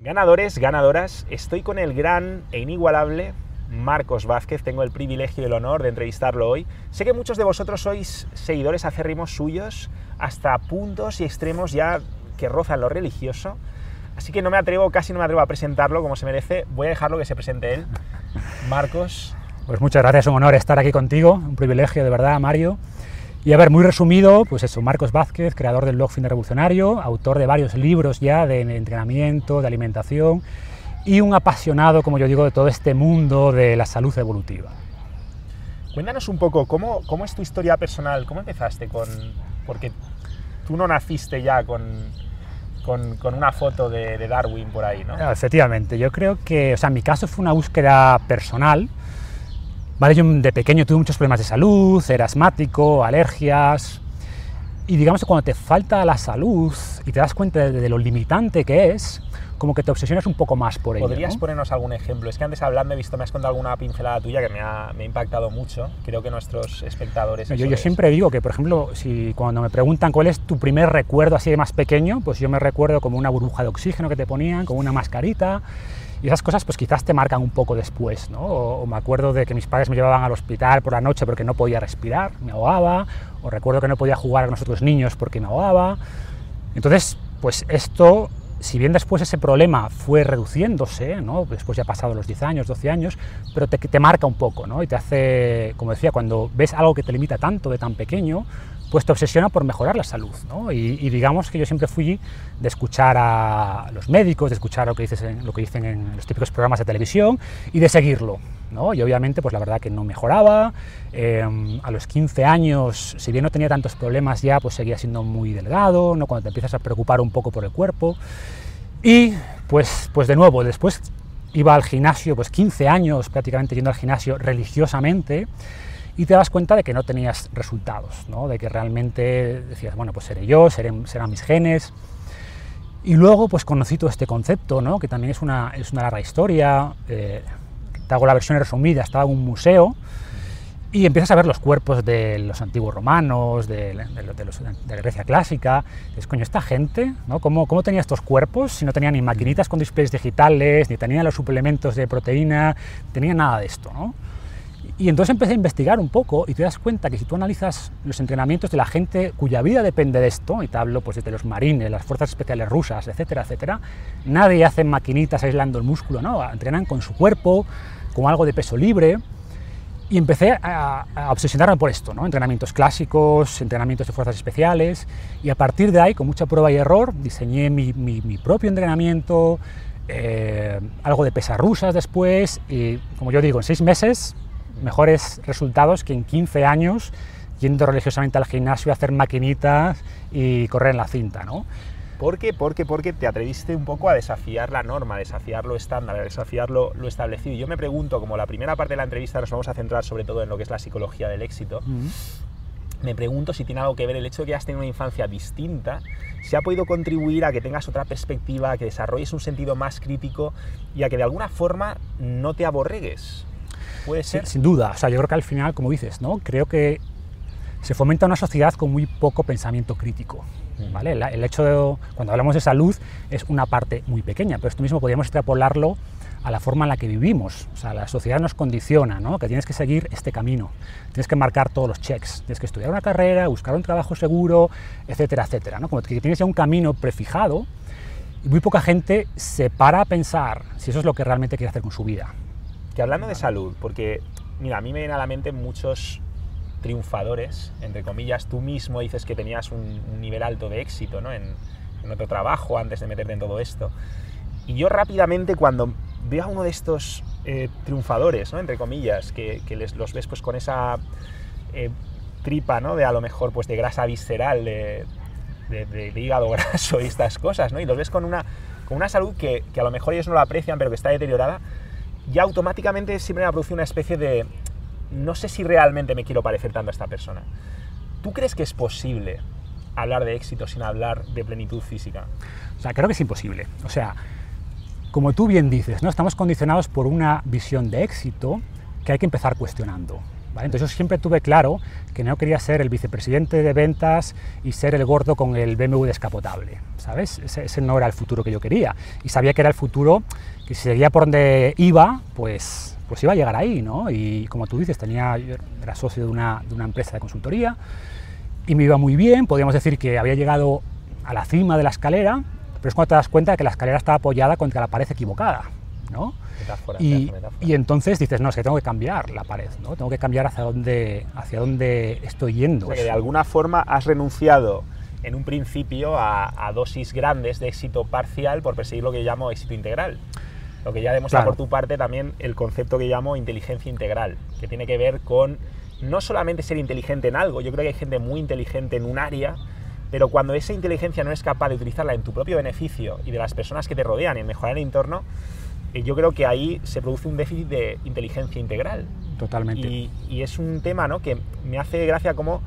Ganadores, ganadoras, estoy con el gran e inigualable Marcos Vázquez, tengo el privilegio y el honor de entrevistarlo hoy. Sé que muchos de vosotros sois seguidores acérrimos suyos, hasta puntos y extremos ya que rozan lo religioso, así que no me atrevo, casi no me atrevo a presentarlo como se merece, voy a dejarlo que se presente él. Marcos. Pues muchas gracias, un honor estar aquí contigo, un privilegio de verdad, Mario. Y a ver, muy resumido, pues eso, Marcos Vázquez, creador del blog Fin Revolucionario, autor de varios libros ya de entrenamiento, de alimentación y un apasionado, como yo digo, de todo este mundo de la salud evolutiva. Cuéntanos un poco, ¿cómo, cómo es tu historia personal? ¿Cómo empezaste con...? Porque tú no naciste ya con, con, con una foto de, de, Darwin por ahí, ¿no? Ah, efectivamente, yo creo que, o sea, en mi caso fue una búsqueda personal, ¿vale? Yo de pequeño tuve muchos problemas de salud, era asmático, alergias, y digamos que cuando te falta la salud y te das cuenta de, de lo limitante que es, como que te obsesionas un poco más por ello. ¿Podrías ponernos algún ejemplo? Es que antes hablando he visto, me has contado alguna pincelada tuya que me ha, me ha impactado mucho. Creo que nuestros espectadores... yo, yo siempre digo que, por ejemplo, si cuando me preguntan cuál es tu primer recuerdo así de más pequeño, pues yo me recuerdo como una burbuja de oxígeno que te ponían, como una mascarita, y esas cosas pues quizás te marcan un poco después, ¿no? O, me acuerdo de que mis padres me llevaban al hospital por la noche porque no podía respirar, me ahogaba, o recuerdo que no podía jugar con los otros niños porque me ahogaba. Entonces, pues esto si bien después ese problema fue reduciéndose, ¿no? después ya pasado los 10 años, 12 años, pero te, te, marca un poco, ¿no? Y te hace, como decía, cuando ves algo que te limita tanto de tan pequeño, pues te obsesiona por mejorar la salud, ¿no? y, digamos que yo siempre fui de escuchar a los médicos, de escuchar lo que, lo que dicen en los típicos programas de televisión y de seguirlo, ¿no? Y obviamente, pues la verdad que no mejoraba, eh, a los 15 años, si bien no tenía tantos problemas ya, pues seguía siendo muy delgado, ¿no? Cuando te empiezas a preocupar un poco por el cuerpo, y pues, pues de nuevo, después iba al gimnasio, pues 15 años prácticamente yendo al gimnasio religiosamente, y te das cuenta de que no tenías resultados, ¿no? de que realmente decías, bueno, pues seré yo, serán mis genes. Y luego pues conocí todo este concepto, ¿no? que también es una, es una larga historia, eh, te hago la versión resumida, estaba en un museo, y empiezas a ver los cuerpos de los antiguos romanos, de, de la Grecia clásica. Es coño, esta gente, ¿no? ¿Cómo, ¿Cómo, tenía estos cuerpos si no tenía ni maquinitas con displays digitales, ni tenía los suplementos de proteína, tenía nada de esto, ¿no? Y entonces empecé a investigar un poco y te das cuenta que si tú analizas los entrenamientos de la gente cuya vida depende de esto, y te hablo pues de los marines, las fuerzas especiales rusas, etcétera, etcétera, nadie hace maquinitas aislando el músculo, ¿no? Entrenan con su cuerpo, con algo de peso libre, y empecé a, a, obsesionarme por esto, ¿no? entrenamientos clásicos, entrenamientos de fuerzas especiales, y a partir de ahí, con mucha prueba y error, diseñé mi, mi, mi propio entrenamiento, eh, algo de pesas rusas después, y como yo digo, en seis meses, mejores resultados que en 15 años yendo religiosamente al gimnasio a hacer maquinitas y correr en la cinta, ¿no? ¿Por qué? Porque, porque te atreviste un poco a desafiar la norma, a desafiar lo estándar, a desafiar lo, lo, establecido. Y yo me pregunto, como la primera parte de la entrevista nos vamos a centrar sobre todo en lo que es la psicología del éxito, mm -hmm. me pregunto si tiene algo que ver el hecho de que has tenido una infancia distinta, si ha podido contribuir a que tengas otra perspectiva, a que desarrolles un sentido más crítico y a que de alguna forma no te aborregues. ¿Puede ser? Sin, sin duda, o sea, yo creo que al final, como dices, ¿no? creo que se fomenta una sociedad con muy poco pensamiento crítico. ¿vale? El, hecho de, cuando hablamos de salud, es una parte muy pequeña, pero esto mismo podríamos extrapolarlo a la forma en la que vivimos. O sea, la sociedad nos condiciona, ¿no? que tienes que seguir este camino, tienes que marcar todos los checks, tienes que estudiar una carrera, buscar un trabajo seguro, etcétera, etcétera. ¿no? Como que tienes ya un camino prefijado y muy poca gente se para a pensar si eso es lo que realmente quiere hacer con su vida. Que hablando de salud, porque, mira, a mí me viene a la mente muchos triunfadores, entre comillas, tú mismo dices que tenías un, nivel alto de éxito ¿no? en, otro trabajo antes de meterte en todo esto. Y yo rápidamente cuando veo a uno de estos eh, triunfadores, ¿no? entre comillas, que, les, los ves pues con esa eh, tripa ¿no? de a lo mejor pues de grasa visceral, de, hígado graso y estas cosas, ¿no? y los ves con una, con una salud que, que a lo mejor ellos no la aprecian pero que está deteriorada, ya automáticamente siempre me produce una especie de, no sé si realmente me quiero parecer tanto a esta persona. ¿Tú crees que es posible hablar de éxito sin hablar de plenitud física? O sea, creo que es imposible. O sea, como tú bien dices, ¿no? estamos condicionados por una visión de éxito que hay que empezar cuestionando. Entonces yo siempre tuve claro que no quería ser el vicepresidente de ventas y ser el gordo con el BMW descapotable, ¿sabes? Ese, no era el futuro que yo quería. Y sabía que era el futuro que si seguía por donde iba, pues, pues iba a llegar ahí, ¿no? Y como tú dices, tenía, era socio de una, de una empresa de consultoría y me iba muy bien, podríamos decir que había llegado a la cima de la escalera, pero es cuando te das cuenta de que la escalera está apoyada contra la pared equivocada, ¿no? y, y, entonces dices, no, es que tengo que cambiar la pared, ¿no? Tengo que cambiar hacia dónde, hacia dónde estoy yendo. de alguna forma has renunciado en un principio a, dosis grandes de éxito parcial por perseguir lo que llamo éxito integral. Lo que ya demuestra por tu parte también el concepto que llamo inteligencia integral, que tiene que ver con no solamente ser inteligente en algo, yo creo que hay gente muy inteligente en un área, pero cuando esa inteligencia no es capaz de utilizarla en tu propio beneficio y de las personas que te rodean y en mejorar el entorno, eh, yo creo que ahí se produce un déficit de inteligencia integral. Totalmente. Y, es un tema ¿no? que me hace gracia como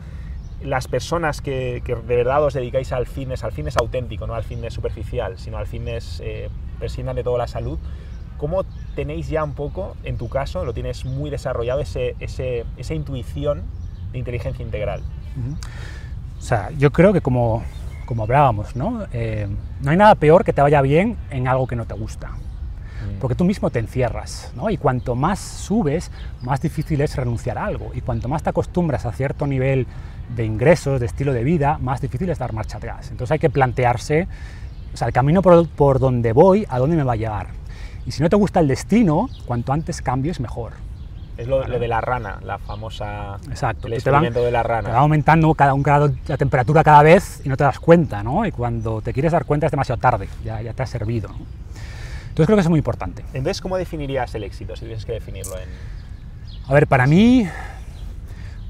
las personas que, de verdad os dedicáis al fitness, al fitness auténtico, no al fitness superficial, sino al fitness eh, de toda la salud, ¿cómo tenéis ya un poco, en tu caso, lo tienes muy desarrollado, ese, esa intuición de inteligencia integral? O sea, yo creo que como, como hablábamos, ¿no? Eh, no hay nada peor que te vaya bien en algo que no te gusta. Mm. Porque tú mismo te encierras, ¿no? Y cuanto más subes, más difícil es renunciar a algo. Y cuanto más te acostumbras a cierto nivel de ingresos, de estilo de vida, más difícil es dar marcha atrás. Entonces hay que plantearse, o sea, el camino por, por donde voy, a dónde me va a llevar. Y si no te gusta el destino, cuanto antes cambies, mejor. Es lo, de la rana, la famosa. Exacto. El experimento de la rana. Te va aumentando cada un grado la temperatura cada vez y no te das cuenta, ¿no? Y cuando te quieres dar cuenta es demasiado tarde, ya, ya te ha servido. Entonces creo que es muy importante. Entonces, ¿cómo definirías el éxito si tuvieses que definirlo en...? A ver, para mí,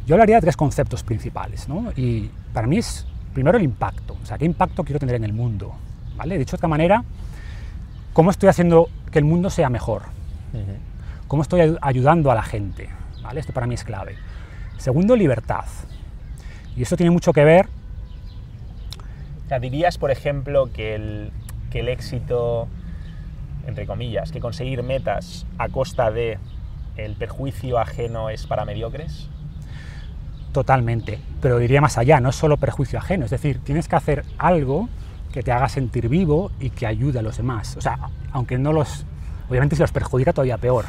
yo hablaría de tres conceptos principales, ¿no? Y para mí es, primero, el impacto. O sea, ¿qué impacto quiero tener en el mundo? ¿Vale? Dicho de otra manera, ¿cómo estoy haciendo que el mundo sea mejor? cómo estoy ayudando a la gente. ¿vale? Esto para mí es clave. Segundo, libertad. Y esto tiene mucho que ver... O dirías, por ejemplo, que el, que el éxito, entre comillas, que conseguir metas a costa de el perjuicio ajeno es para mediocres? Totalmente, pero diría más allá, no es solo perjuicio ajeno, es decir, tienes que hacer algo que te haga sentir vivo y que ayude a los demás. O sea, aunque no los, obviamente si los perjudica todavía peor,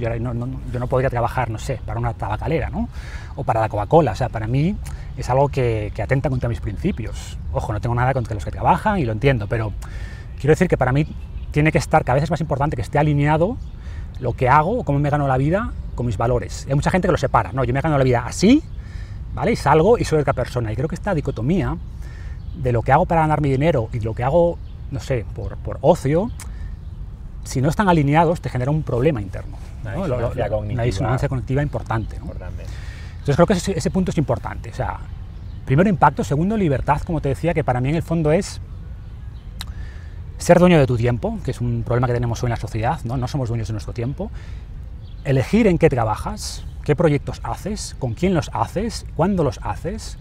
yo, no, podría trabajar, no sé, para una tabacalera, ¿no? O para la Coca-Cola, o sea, para mí es algo que, atenta contra mis principios. Ojo, no tengo nada contra los que trabajan y lo entiendo, pero quiero decir que para mí tiene que estar, cada vez es más importante que esté alineado lo que hago, cómo me gano la vida con mis valores. hay mucha gente que lo separa, no, yo me gano la vida así, ¿vale? Y salgo y soy otra persona. Y creo que esta dicotomía de lo que hago para ganar mi dinero y lo que hago, no sé, por, por ocio, si no están alineados, te genera un problema interno. Una disonancia, cognitiva. importante. Entonces creo que ese, punto es importante. O sea, primero impacto, segundo libertad, como te decía, que para mí en el fondo es ser dueño de tu tiempo, que es un problema que tenemos hoy en la sociedad, ¿no? no somos dueños de nuestro tiempo. Elegir en qué trabajas, qué proyectos haces, con quién los haces, cuándo los haces,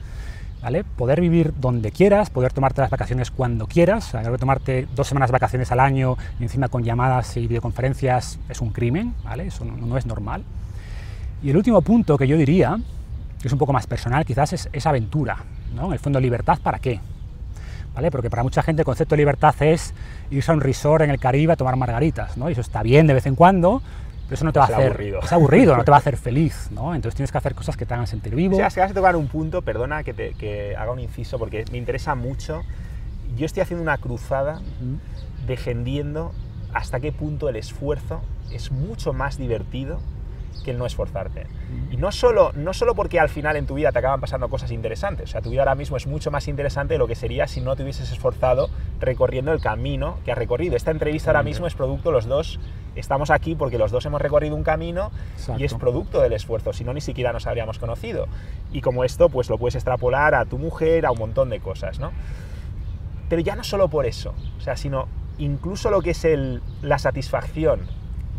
Poder vivir donde quieras, poder tomarte las vacaciones cuando quieras, o tomarte dos semanas de vacaciones al año y encima con llamadas y videoconferencias es un crimen, ¿vale? Eso no, es normal. Y el último punto que yo diría, que es un poco más personal, quizás es, esa aventura, ¿no? En el fondo, libertad, ¿para qué? ¿Vale? Porque para mucha gente el concepto de libertad es irse a un resort en el Caribe a tomar margaritas, ¿no? Y eso está bien de vez en cuando, eso no te va a hacer. Aburrido. Es aburrido, no te va a hacer feliz, ¿no? Entonces tienes que hacer cosas que te hagan sentir vivo. Si vas a tocar un punto, perdona que, te, que haga un inciso porque me interesa mucho. Yo estoy haciendo una cruzada defendiendo hasta qué punto el esfuerzo es mucho más divertido que el no esforzarte. Y no solo, no solo porque al final en tu vida te acaban pasando cosas interesantes, o sea, tu vida ahora mismo es mucho más interesante de lo que sería si no te hubieses esforzado recorriendo el camino que has recorrido. Esta entrevista ahora mismo es producto, los dos estamos aquí porque los dos hemos recorrido un camino y es producto del esfuerzo, si no ni siquiera nos habríamos conocido. Y como esto, pues lo puedes extrapolar a tu mujer, a un montón de cosas, ¿no? Pero ya no solo por eso, o sea, sino incluso lo que es el, la satisfacción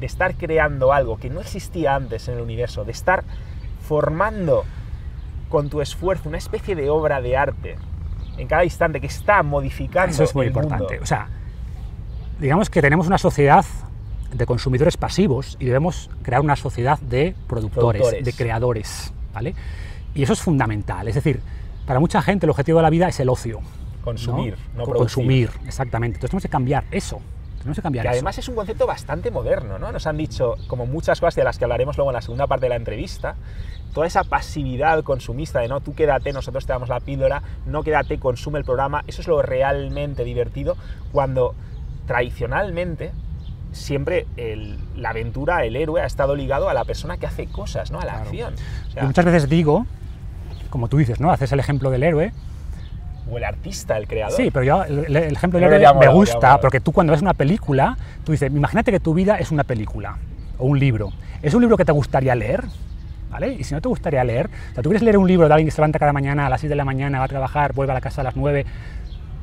de estar creando algo que no existía antes en el universo, de estar formando con tu esfuerzo una especie de obra de arte en cada instante que está modificando. Eso es muy importante. O sea, digamos que tenemos una sociedad de consumidores pasivos y debemos crear una sociedad de productores, Productores. de creadores, ¿vale? Y eso es fundamental. Es decir, para mucha gente el objetivo de la vida es el ocio. Consumir, no, producir. consumir, exactamente. Entonces tenemos que cambiar eso. Tenemos que cambiar Que eso. además es un concepto bastante moderno, ¿no? Nos han dicho, como muchas cosas de las que hablaremos luego en la segunda parte de la entrevista, toda esa pasividad consumista de no, tú quédate, nosotros te damos la píldora, no quédate, consume el programa, eso es lo realmente divertido, cuando tradicionalmente siempre el- la aventura, el héroe ha estado ligado a la persona que hace cosas, ¿no? A la Claro. acción. O, sea, Yo muchas veces digo, como tú dices, ¿no? Haces el ejemplo del héroe. O el artista, el creador. Sí, pero yo el, el ejemplo ha me molado, gusta porque tú cuando ves una película, tú dices, imagínate que tu vida es una película o un libro. ¿Es un libro que te gustaría leer? ¿Vale? Y si no te gustaría leer, o sea, tú quieres leer un libro de alguien que se levanta cada mañana a las 6 de la mañana, va a trabajar, vuelve a la casa a las 9,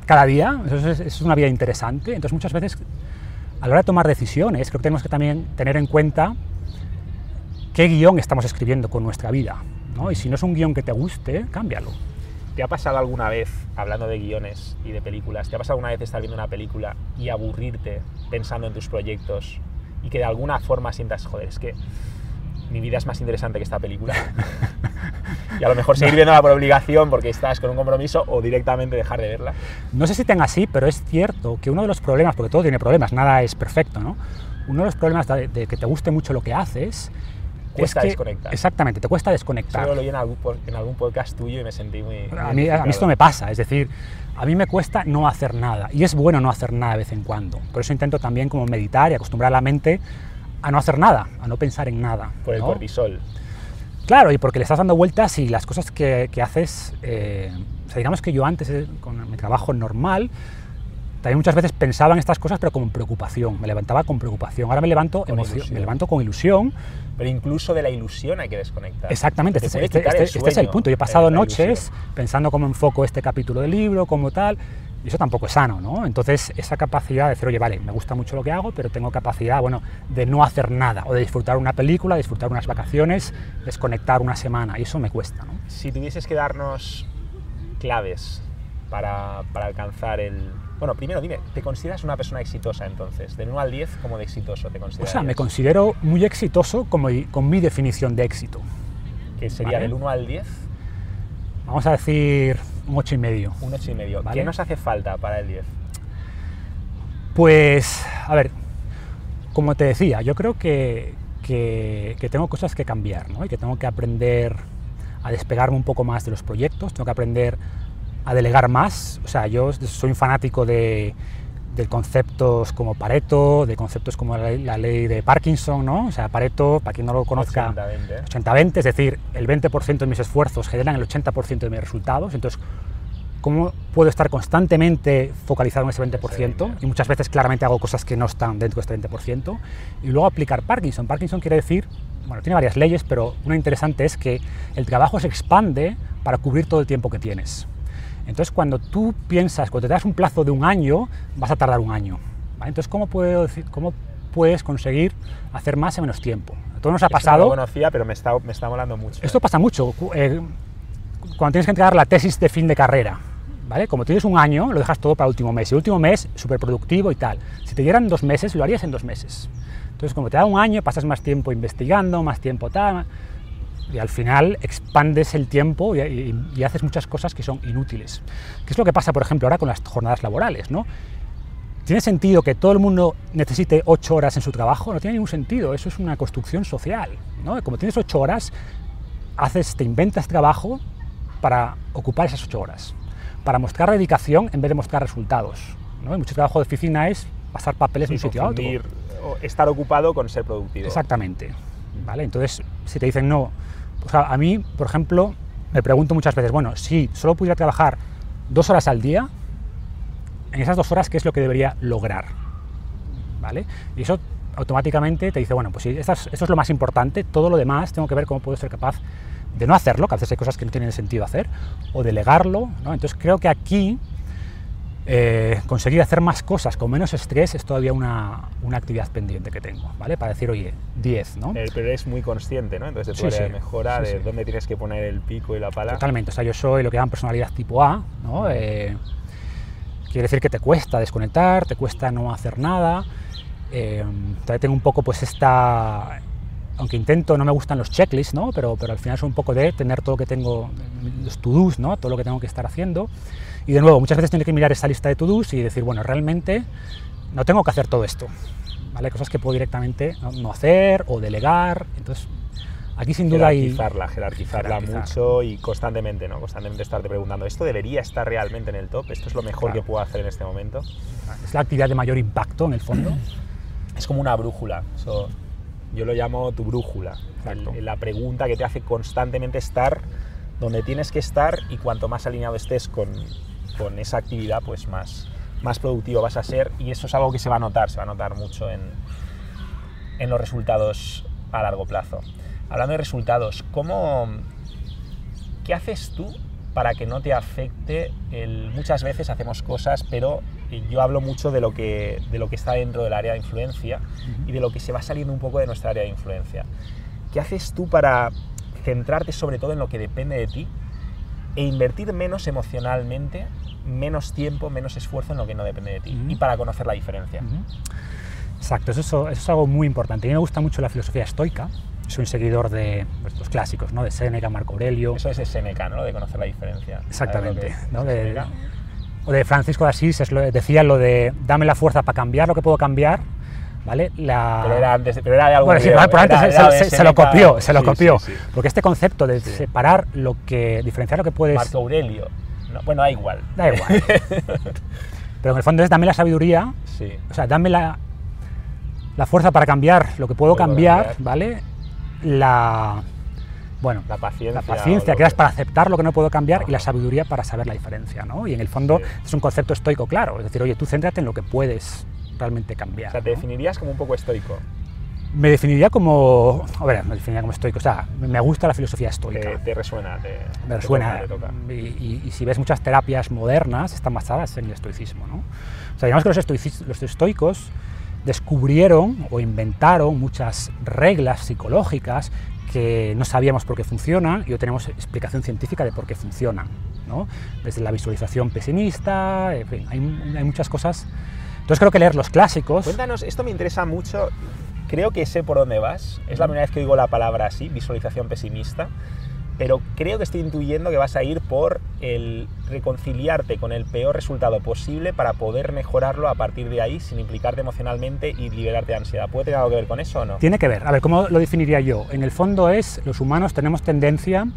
cada día, eso es, eso es una vida interesante. Entonces muchas veces a la hora de tomar decisiones, creo que tenemos que también tener en cuenta qué guion estamos escribiendo con nuestra vida. ¿no? Y si no es un guion que te guste, cámbialo. ¿Te ha pasado alguna vez, hablando de guiones y de películas, te ha pasado alguna vez estar viendo una película y aburrirte pensando en tus proyectos y que de alguna forma sientas, joder, es que mi vida es más interesante que esta película? y a lo mejor seguir viéndola por obligación porque estás con un compromiso o directamente dejar de verla. No sé si tenga así, pero es cierto que uno de los problemas, porque todo tiene problemas, nada es perfecto, ¿no? Uno de los problemas de, de que te guste mucho lo que haces Cuesta es que, desconectar. Exactamente, te cuesta desconectar. Solo lo oí en algún, en algún podcast tuyo y me sentí muy... A mí, a mí esto me pasa, es decir, a mí me cuesta no hacer nada y es bueno no hacer nada de vez en cuando. Por eso intento también como meditar y acostumbrar a la mente a no hacer nada, a no pensar en nada. Por el ¿no? cortisol. Claro, y porque le estás dando vueltas y las cosas que, que haces, eh, o sea, digamos que yo antes, eh, con mi trabajo normal, también muchas veces pensaba en estas cosas, pero con preocupación, me levantaba con preocupación. Ahora me levanto, Con me levanto con ilusión. Pero incluso de la ilusión hay que desconectar. Exactamente, Te este, este- este- este es el punto. Yo he eh, pasado noches pensando cómo enfoco este capítulo del libro, cómo tal, y eso tampoco es sano, ¿no? Entonces, esa capacidad de decir, oye, vale, me gusta mucho lo que hago, pero tengo capacidad, bueno, de no hacer nada, o de disfrutar una película, disfrutar unas vacaciones, desconectar una semana, y eso me cuesta, ¿no? si tuvieses que darnos claves para, para alcanzar el... Bueno, primero dime, ¿te consideras una persona exitosa entonces? Del 1 al 10, como de exitoso te O consideras? sea, me considero muy exitoso como, con mi definición de éxito. Que sería Vale. del 1 al 10, Vamos a decir un ocho y medio. un 8 y medio. Vale. ¿Qué nos hace falta para el 10? Pues, a ver, como te decía, yo creo que, que- que tengo cosas que cambiar, ¿no? Y que tengo que aprender a despegarme un poco más de los proyectos, tengo que aprender a delegar más. O sea, yo soy un fanático de, de conceptos como Pareto, de conceptos como la, ley- la ley de Parkinson, ¿no? O sea, Pareto, para quien no lo conozca, 80, 20, ¿eh? 80-20, es decir, el 20% de mis esfuerzos generan el 80% de mis resultados. Entonces, ¿cómo puedo estar constantemente focalizado en ese 20%? Y muchas veces claramente hago cosas que no están dentro de este 20%. Y luego aplicar Parkinson. Parkinson quiere decir, bueno, tiene varias leyes, pero una interesante es que el trabajo se expande para cubrir todo el tiempo que tienes. Entonces, cuando tú piensas, cuando te das un plazo de un año, vas a tardar un año. ¿vale? Entonces, ¿cómo, puedo decir, ¿cómo puedes conseguir hacer más en menos tiempo? A todos nos ha Eso no pasado. lo conocía, pero me está, me está molando mucho. Esto pasa mucho. eh, cuando tienes que entregar la tesis de fin de carrera, ¿vale? Como tienes un año, lo dejas todo para el último mes. Y el último mes, súper productivo y tal. Si te dieran dos meses, lo harías en dos meses. Entonces, como te da un año, pasas más tiempo investigando, más tiempo tal, y al final expandes el tiempo y, y- y haces muchas cosas que son inútiles. ¿Qué es lo que pasa, por ejemplo, ahora con las jornadas laborales, no? ¿Tiene sentido que todo el mundo necesite ocho horas en su trabajo? No tiene ningún sentido, eso es una construcción social. ¿no? Como tienes ocho horas, haces, te inventas trabajo para ocupar esas ocho horas, para mostrar dedicación en vez de mostrar resultados. ¿no? Y mucho trabajo de oficina es pasar papeles Sí, de un sitio a otro. estar ocupado con ser productivo. Exactamente. ¿vale? Entonces, si te dicen no, o sea, a mí, por ejemplo, me pregunto muchas veces, bueno, si solo pudiera trabajar dos horas al día, en esas dos horas, ¿qué es lo que debería lograr? ¿Vale? Y eso automáticamente te dice, bueno, pues es, esto es lo más importante, todo lo demás tengo que ver cómo puedo ser capaz de no hacerlo, que a veces hay cosas que no tienen sentido hacer, o delegarlo, ¿no? Entonces creo que aquí eh, conseguir hacer más cosas con menos estrés es todavía una, una actividad pendiente que tengo, ¿vale? Para decir, oye, 10, ¿no? Eh, pero eres muy consciente, ¿no? Entonces tu Sí, sí, mejora, sí, de sí. dónde tienes que poner el pico y la pala. Totalmente, o sea, yo soy lo que llaman personalidad tipo A, ¿no? Eh, quiere decir que te cuesta desconectar, te cuesta no hacer nada, Eh, todavía tengo un poco pues esta, aunque intento, no me gustan los checklists, ¿no? pero, pero al final es un poco de tener todo lo que tengo, los to-dos, ¿no? todo lo que tengo que estar haciendo. Y de nuevo, muchas veces tengo que mirar esa lista de to-dos y decir, bueno, realmente no tengo que hacer todo esto. ¿vale? Cosas que puedo directamente no, hacer o delegar. Entonces, aquí sin duda hay... Jerarquizarla, jerarquizarla mucho y constantemente, ¿no? Constantemente estarte preguntando, ¿esto debería estar realmente en el top? ¿Esto es lo mejor que puedo hacer en este momento? Es la actividad de mayor impacto, en el fondo. Es como una brújula. yo lo llamo tu brújula. la pregunta que te hace constantemente estar donde tienes que estar y cuanto más alineado estés con, con esa actividad, pues más, más productivo vas a ser y eso es algo que se va a notar, se va a notar mucho en, en los resultados a largo plazo. Hablando de resultados, ¿cómo, ¿qué haces tú para que no te afecte el, muchas veces hacemos cosas, pero yo hablo mucho de lo que, de lo que está dentro del área de influencia y de lo que se va saliendo un poco de nuestra área de influencia. ¿Qué haces tú para centrarte sobre todo en lo que depende de ti e invertir menos emocionalmente menos tiempo, menos esfuerzo en lo que no depende de ti y para conocer la diferencia. Exacto, eso, eso, es algo muy importante. A mí me gusta mucho la filosofía estoica. Soy un seguidor de pues, los clásicos, ¿no? de Séneca, Marco Aurelio. Eso es de Séneca, ¿no? Lo de conocer la diferencia. Exactamente. ¿no? De, o de Francisco de Asís es lo, decía lo de dame la fuerza para cambiar lo que puedo cambiar ¿vale? La... Pero era antes, pero era de algo bueno, sí, antes se, lo copió, se lo copió, porque este concepto de separar lo que, diferenciar lo que puedes... Marco Aurelio, bueno, da igual. Da igual. Pero en el fondo es dame la sabiduría, o sea, dame la, la fuerza para cambiar lo que puedo, cambiar, ¿vale? La, bueno, la paciencia, la paciencia que das para aceptar lo que no puedo cambiar y la sabiduría para saber la diferencia, ¿no? Y en el fondo es un concepto estoico claro, es decir, oye, tú céntrate en lo que puedes realmente cambiar. O sea, te definirías como un poco estoico. Me definiría como, a ver, me definiría como estoico, o sea, me gusta la filosofía estoica. Te, resuena, te, me resuena. Y, si ves muchas terapias modernas, están basadas en el estoicismo, ¿no? O sea, digamos que los, los estoicos descubrieron o inventaron muchas reglas psicológicas que no sabíamos por qué funcionan y hoy tenemos explicación científica de por qué funcionan, ¿no? Desde la visualización pesimista, en fin, hay, hay muchas cosas. Entonces creo que leer los clásicos... Cuéntanos, esto me interesa mucho creo que sé por dónde vas. Es la primera vez que oigo la palabra así, visualización pesimista. Pero creo que estoy intuyendo que vas a ir por el reconciliarte con el peor resultado posible para poder mejorarlo a partir de ahí sin implicarte emocionalmente y liberarte de ansiedad. ¿Puede tener algo que ver con eso o no? Tiene que ver. A ver, ¿cómo lo definiría yo? En el fondo es, los humanos tenemos tendencia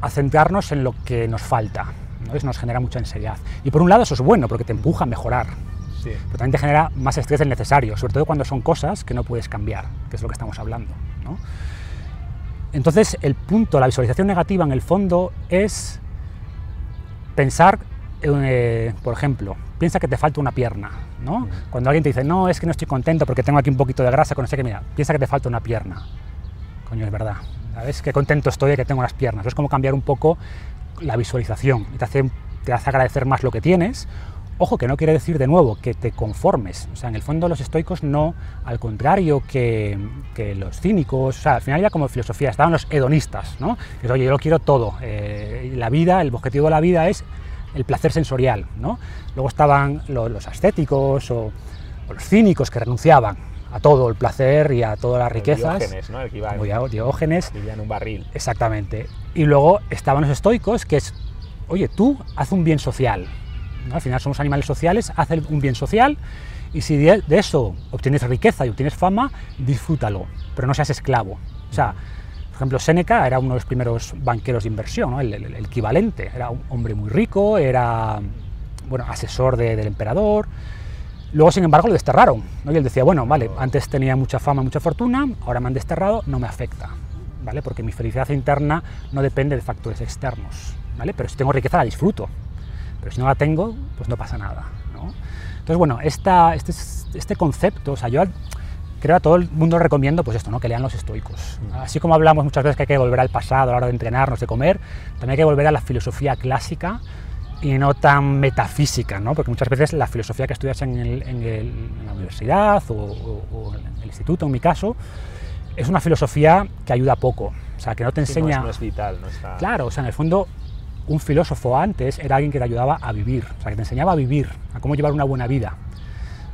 a centrarnos en lo que nos falta. ¿no? Eso nos genera mucha ansiedad. Y por un lado eso es bueno porque te empuja a mejorar pero también te genera más estrés del necesario, sobre todo cuando son cosas que no puedes cambiar, que es lo que estamos hablando. Entonces, el punto, la visualización negativa en el fondo es pensar, eh, por ejemplo, piensa que te falta una pierna, ¿no? Cuando alguien te dice, no, es que no estoy contento porque tengo aquí un poquito de grasa, con no sé qué, mira, piensa que te falta una pierna. Coño, es verdad. ¿Sabes? Qué contento estoy de que tengo las piernas. Es como cambiar un poco la visualización y te hace, te hace agradecer más lo que tienes Ojo, que no quiere decir de nuevo que te conformes. O sea, en el fondo los estoicos no, al contrario que, los cínicos, o sea, al final ya como filosofía estaban los hedonistas, ¿no? Que es, oye, yo lo quiero todo. Eh, la vida, el objetivo de la vida es el placer sensorial, ¿no? Luego estaban los, ascéticos o, los cínicos que renunciaban a todo el placer y a todas las riquezas. Diógenes, ¿no? El que iba en, Diógenes. Vivía en un barril. Exactamente. Y luego estaban los estoicos, que es, oye, tú haz un bien social, al final somos animales sociales, haz un bien social y si de, eso obtienes riqueza y obtienes fama, disfrútalo, pero no seas esclavo. O sea, por ejemplo, Séneca era uno de los primeros banqueros de inversión, el, equivalente. Era un hombre muy rico, era bueno, asesor del emperador. Luego, sin embargo, lo desterraron. Y él decía, bueno, vale, antes tenía mucha fama, mucha fortuna, ahora me han desterrado, no me afecta, ¿vale? Porque mi felicidad interna no depende de factores externos, ¿vale? Pero si tengo riqueza la disfruto, pero si no la tengo, pues no pasa nada. ¿no? Entonces, bueno, esta, este, este concepto, o sea, yo creo a todo el mundo recomiendo pues esto, ¿no? que lean los estoicos. Mm. Así como hablamos muchas veces que hay que volver al pasado a la hora de entrenarnos, de comer, también hay que volver a la filosofía clásica y no tan metafísica, ¿no? porque muchas veces la filosofía que estudias en, en, la universidad o, en el instituto, en mi caso, es una filosofía que ayuda poco, o sea, que no te enseña... no, es, vital, no está... Claro, o sea, en el fondo un filósofo antes era alguien que te ayudaba a vivir, o sea, que te enseñaba a vivir, a cómo llevar una buena vida.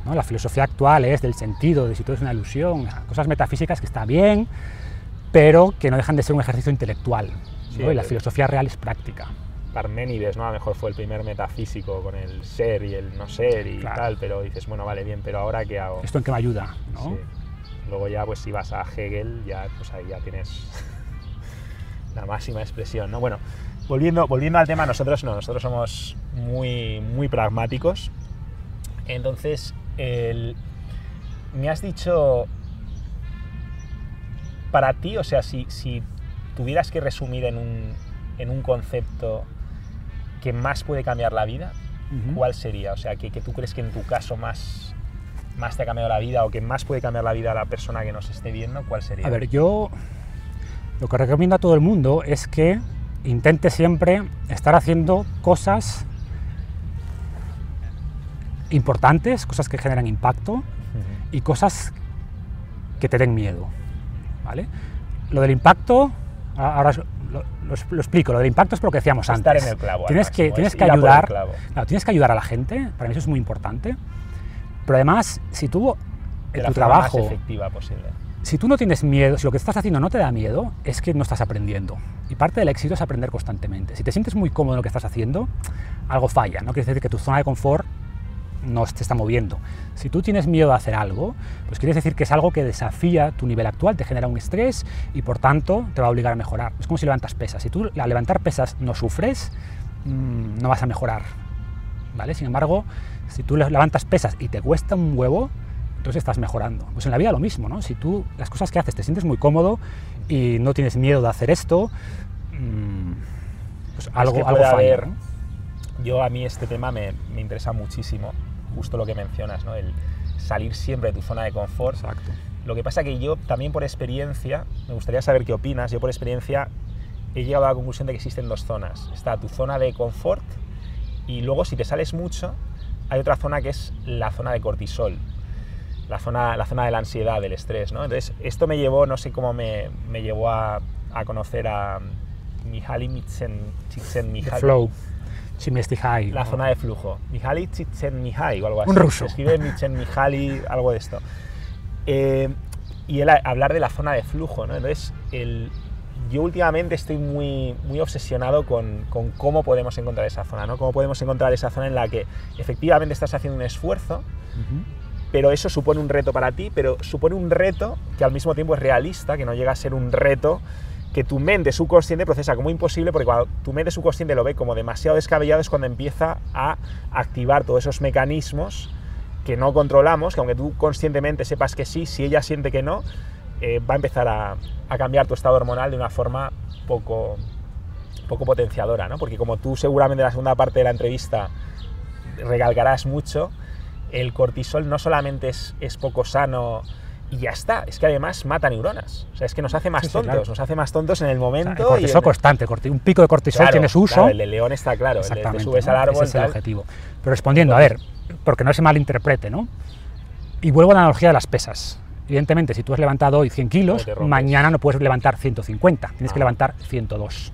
¿no? La filosofía actual es del sentido, de si todo es una ilusión, cosas metafísicas que está bien, pero que no dejan de ser un ejercicio intelectual. Sí, ¿no? Y la filosofía real es práctica. Parménides, ¿no? A lo mejor fue el primer metafísico con el ser y el no ser y Claro. tal, pero dices, bueno, vale, bien, pero ahora qué hago. ¿Esto en qué me ayuda? ¿no? Sí. Luego ya, pues si vas a Hegel, ya, pues ahí ya tienes la máxima expresión, ¿no? Bueno, volviendo, volviendo al tema, nosotros no, nosotros somos muy, muy pragmáticos. Entonces, el- me has dicho, para ti, o sea, si, si tuvieras que resumir en un, en un concepto que más puede cambiar la vida, Ujú. ¿cuál sería? O sea, que, que tú crees que en tu caso más, más te ha cambiado la vida o que más puede cambiar la vida a la persona que nos esté viendo, ¿cuál sería? A ver, yo lo que recomiendo a todo el mundo es que intente siempre estar haciendo cosas importantes, cosas que generan impacto y cosas que te den miedo. ¿vale? Lo del impacto, ahora lo, lo- lo explico, lo del impacto es lo que decíamos Estar antes. en el clavo, Tienes que, tienes es que ayudar, claro, tienes que ayudar a la gente, para mí eso es muy importante. Pero además, si tú en tu forma más trabajo, efectiva posible. Si tú no tienes miedo, si lo que estás haciendo no te da miedo, es que no estás aprendiendo. Y parte del éxito es aprender constantemente. Si te sientes muy cómodo en lo que estás haciendo, algo falla. No quiere decir que tu zona de confort no te está moviendo. Si tú tienes miedo a hacer algo, pues quiere decir que es algo que desafía tu nivel actual, te genera un estrés y por tanto te va a obligar a mejorar. Es como si levantas pesas. Si tú al levantar pesas no sufres, mm, no vas a mejorar. ¿Vale? Sin embargo, si tú le- levantas pesas y te cuesta un huevo, entonces estás mejorando. Pues en la vida lo mismo, ¿no? Si tú las cosas que haces te sientes muy cómodo y no tienes miedo de hacer esto, mm, pues algo, que algo falla. haber- ¿no? Yo a mí este tema me, me interesa muchísimo, justo lo que mencionas, ¿no? El salir siempre de tu zona de confort. Exacto. Lo que pasa que yo también por experiencia, me gustaría saber qué opinas, yo por experiencia he llegado a la conclusión de que existen dos zonas. Está tu zona de confort y luego si te sales mucho, hay otra zona que es la zona de cortisol, la zona, la zona de la ansiedad, del estrés. ¿no? Entonces, esto me llevó, no sé cómo me, me llevó a, a conocer a Mihaly Csikszentmihalyi. Flow. Chimestihai. La zona de flujo. Mihaly Csikszentmihalyi o algo así. Un ruso. Se escribe Csikszentmihalyi, algo de esto. Eh, y él a- hablar de la zona de flujo, ¿no? Entonces, el, yo últimamente estoy muy, muy obsesionado con, con cómo podemos encontrar esa zona, ¿no? Cómo podemos encontrar esa zona en la que efectivamente estás haciendo un esfuerzo, Ujú. Pero eso supone un reto para ti, pero supone un reto que al mismo tiempo es realista, que no llega a ser un reto que tu mente subconsciente procesa como imposible, porque cuando tu mente subconsciente lo ve como demasiado descabellado es cuando empieza a activar todos esos mecanismos que no controlamos, que aunque tú conscientemente sepas que sí, si ella siente que no, eh, va a empezar a, cambiar tu estado hormonal de una forma poco, poco potenciadora, ¿no? Porque como tú seguramente en la segunda parte de la entrevista recalcarás mucho, el cortisol no solamente es, es poco sano y ya está, es que además mata neuronas. O sea, es que nos hace más Sí, sí, tontos, claro. nos hace más tontos en el O sea, momento. y cortisol en- constante, un pico de cortisol Claro, tiene su uso. claro, el de león está claro, el de te Exactamente. subes ¿no? al árbol. Ese es el tal. objetivo. Pero respondiendo, a ver, porque no se malinterprete, ¿no? Y vuelvo a la analogía de las pesas. Evidentemente, si tú has levantado hoy 100 kilos, mañana no puedes levantar 150, tienes que Ah. levantar 102.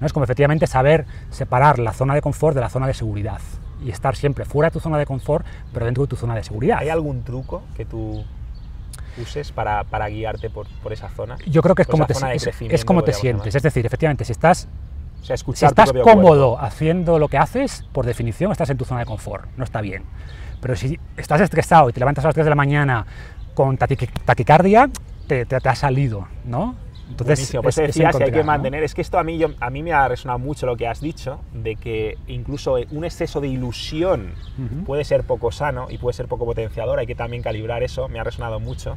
¿no? Es como efectivamente saber separar la zona de confort de la zona de seguridad y estar siempre fuera de tu zona de confort, pero dentro de tu zona de seguridad. ¿Hay algún truco que tú uses para, para guiarte por, por esa zona? Yo creo que es como, te, es, es como te sientes. Es decir, efectivamente, si estás, O sea, si estás cómodo cuerpo. haciendo lo que haces, por definición estás en tu zona de confort. No está bien. Pero si estás estresado y te levantas a las 3 de la mañana con taqui- taquicardia, te, te, te ha salido, ¿no? Entonces, Buenísimo, pues es- te es decía si hay que encontrar, ¿no? mantener. Es que esto a mí, yo- a mí me ha resonado mucho lo que has dicho, de que incluso un exceso de ilusión Ujú. puede ser poco sano y puede ser poco potenciador. Hay que también calibrar eso, me ha resonado mucho.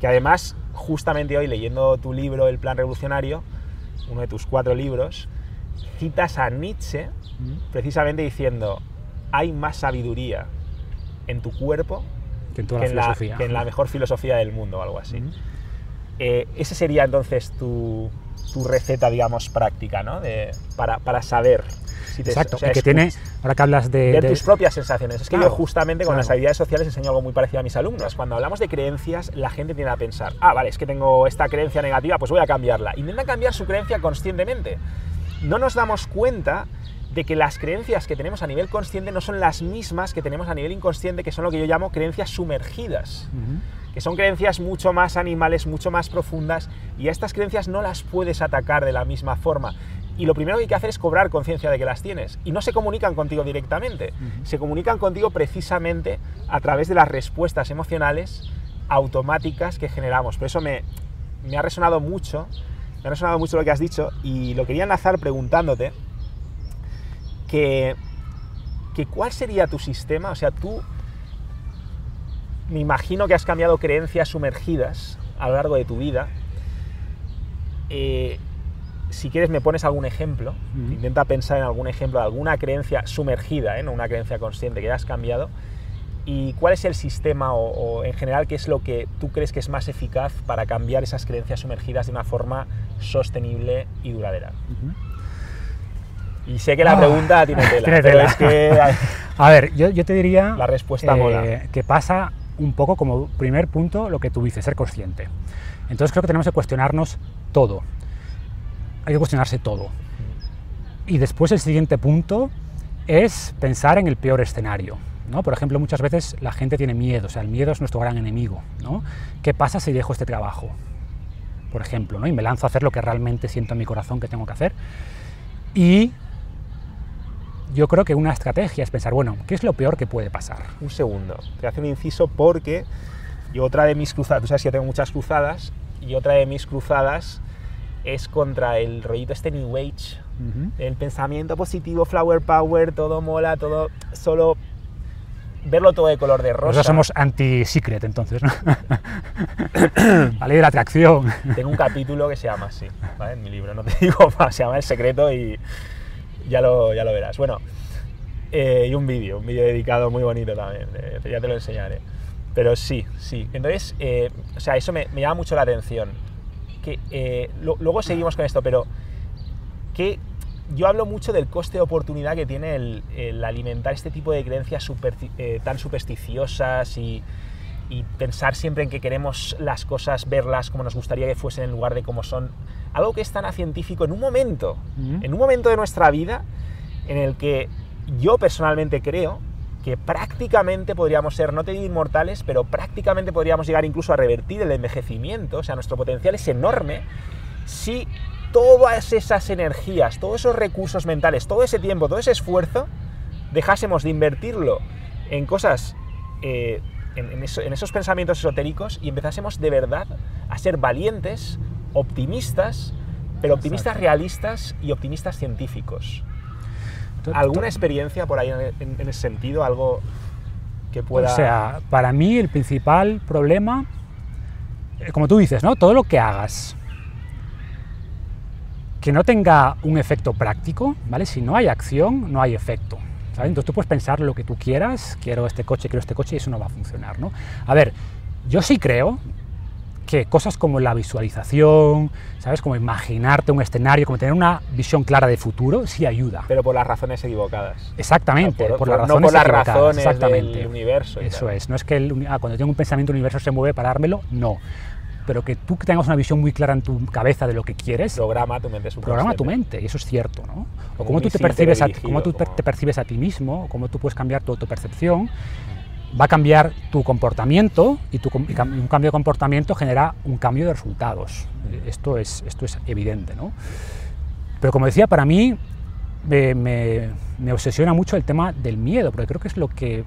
Que además, justamente hoy leyendo tu libro El Plan Revolucionario, uno de tus cuatro libros, citas a Nietzsche Ujú. precisamente diciendo: hay más sabiduría en tu cuerpo Que en toda que la en la, que en la mejor filosofía del mundo, o algo así. Ujú. Eh, ese sería entonces tu, tu receta, digamos, práctica, ¿no? De- para, para saber si te Exacto, o sea, y que tiene, ahora que hablas de... ver de- tus propias sensaciones. Es que Claro, yo justamente con claro. las habilidades sociales enseño algo muy parecido a mis alumnos. Cuando hablamos de creencias, la gente tiende a pensar, ah, vale, es que tengo esta creencia negativa, pues voy a cambiarla. Intenta cambiar su creencia conscientemente. No nos damos cuenta de que las creencias que tenemos a nivel consciente no son las mismas que tenemos a nivel inconsciente, que son lo que yo llamo creencias sumergidas, que son creencias mucho más animales, mucho más profundas, y a estas creencias no las puedes atacar de la misma forma. Y lo primero que hay que hacer es cobrar conciencia de que las tienes. Y no se comunican contigo directamente, se comunican contigo precisamente a través de las respuestas emocionales automáticas que generamos. Por eso me, me ha resonado mucho, me ha resonado mucho lo que has dicho y lo quería enlazar preguntándote que, que cuál sería tu sistema, o sea, tú me imagino que has cambiado creencias sumergidas a lo largo de tu vida. Eh, si quieres me pones algún ejemplo, intenta pensar en algún ejemplo de alguna creencia sumergida, ¿eh? no una creencia consciente que ya has cambiado, y cuál es el sistema o, en general qué es lo que tú crees que es más eficaz para cambiar esas creencias sumergidas de una forma sostenible y duradera. Y sé que la ah, pregunta tiene tela, pero es que... A ver, yo, te diría... La respuesta eh, Que pasa un poco como primer punto lo que tú dices, ser consciente. Entonces creo que tenemos que cuestionarnos todo hay que cuestionarse todo. Y después el siguiente punto es pensar en el peor escenario. ¿no? Por ejemplo, muchas veces la gente tiene miedo, o sea, el miedo es nuestro gran enemigo. ¿no? ¿Qué pasa si dejo este trabajo? Por ejemplo, ¿no? y me lanzo a hacer lo que realmente siento en mi corazón que tengo que hacer. Y yo creo que una estrategia es pensar, bueno, ¿qué es lo peor que puede pasar? Un segundo, te hace un inciso porque yo otra de mis cruzadas, tú sabes que yo tengo muchas cruzadas, y otra de mis cruzadas es contra el rollito este New Age, el pensamiento positivo, flower power, todo mola, todo solo verlo todo de color de rosa. Nosotros somos anti-secret, entonces, ¿no? la ley de la atracción. Tengo un capítulo que se llama así, ¿vale? En mi libro, no te digo más, se llama El secreto y ya lo, ya lo verás. Bueno, eh, y un vídeo, un vídeo dedicado muy bonito también, eh, ya te lo enseñaré. Pero sí, sí. Entonces, eh, o sea, eso me, me llama mucho la atención que eh, luego seguimos con esto, pero que yo hablo mucho del coste de oportunidad que tiene el, alimentar este tipo de creencias eh, tan supersticiosas y, pensar siempre en que queremos las cosas, verlas como nos gustaría que fuesen en lugar de como son. Algo que es tan científico en un momento, en un momento de nuestra vida en el que yo personalmente creo que prácticamente podríamos ser, no te digo inmortales, pero prácticamente podríamos llegar incluso a revertir el envejecimiento, o sea, nuestro potencial es enorme. Si todas esas energías, todos esos recursos mentales, todo ese tiempo, todo ese esfuerzo, dejásemos de invertirlo en cosas, eh, en, esos pensamientos esotéricos y empezásemos de verdad a ser valientes, optimistas, pero optimistas realistas y optimistas científicos. ¿Alguna experiencia por ahí en, ese sentido? ¿Algo que pueda...? O sea, para mí el principal problema, eh, como tú dices, ¿no? Todo lo que hagas que no tenga un efecto práctico, ¿vale? Si no hay acción, no hay efecto. Entonces tú puedes pensar lo que tú quieras, quiero este coche, quiero este coche, y eso no va a funcionar, ¿no? A ver, yo sí creo que cosas como la visualización, ¿sabes? Como imaginarte un escenario, como tener una visión clara de futuro, sí ayuda. Pero por las razones equivocadas. Exactamente, por, las razones, no por las razones exactamente. del universo. Eso es, no es que ah, cuando tengo un pensamiento el universo se mueve para dármelo, no. Pero que tú tengas una visión muy clara en tu cabeza de lo que quieres. Programa tu mente. Programa tu mente, y eso es cierto, ¿no? O cómo tú, te percibes, a, cómo tú te percibes a ti mismo, cómo tú puedes cambiar tu autopercepción va a cambiar tu comportamiento y, tu, un cambio de comportamiento genera un cambio de resultados. Esto es, esto es evidente. ¿no? Pero como decía, para mí me, me, obsesiona mucho el tema del miedo, porque creo que es lo que,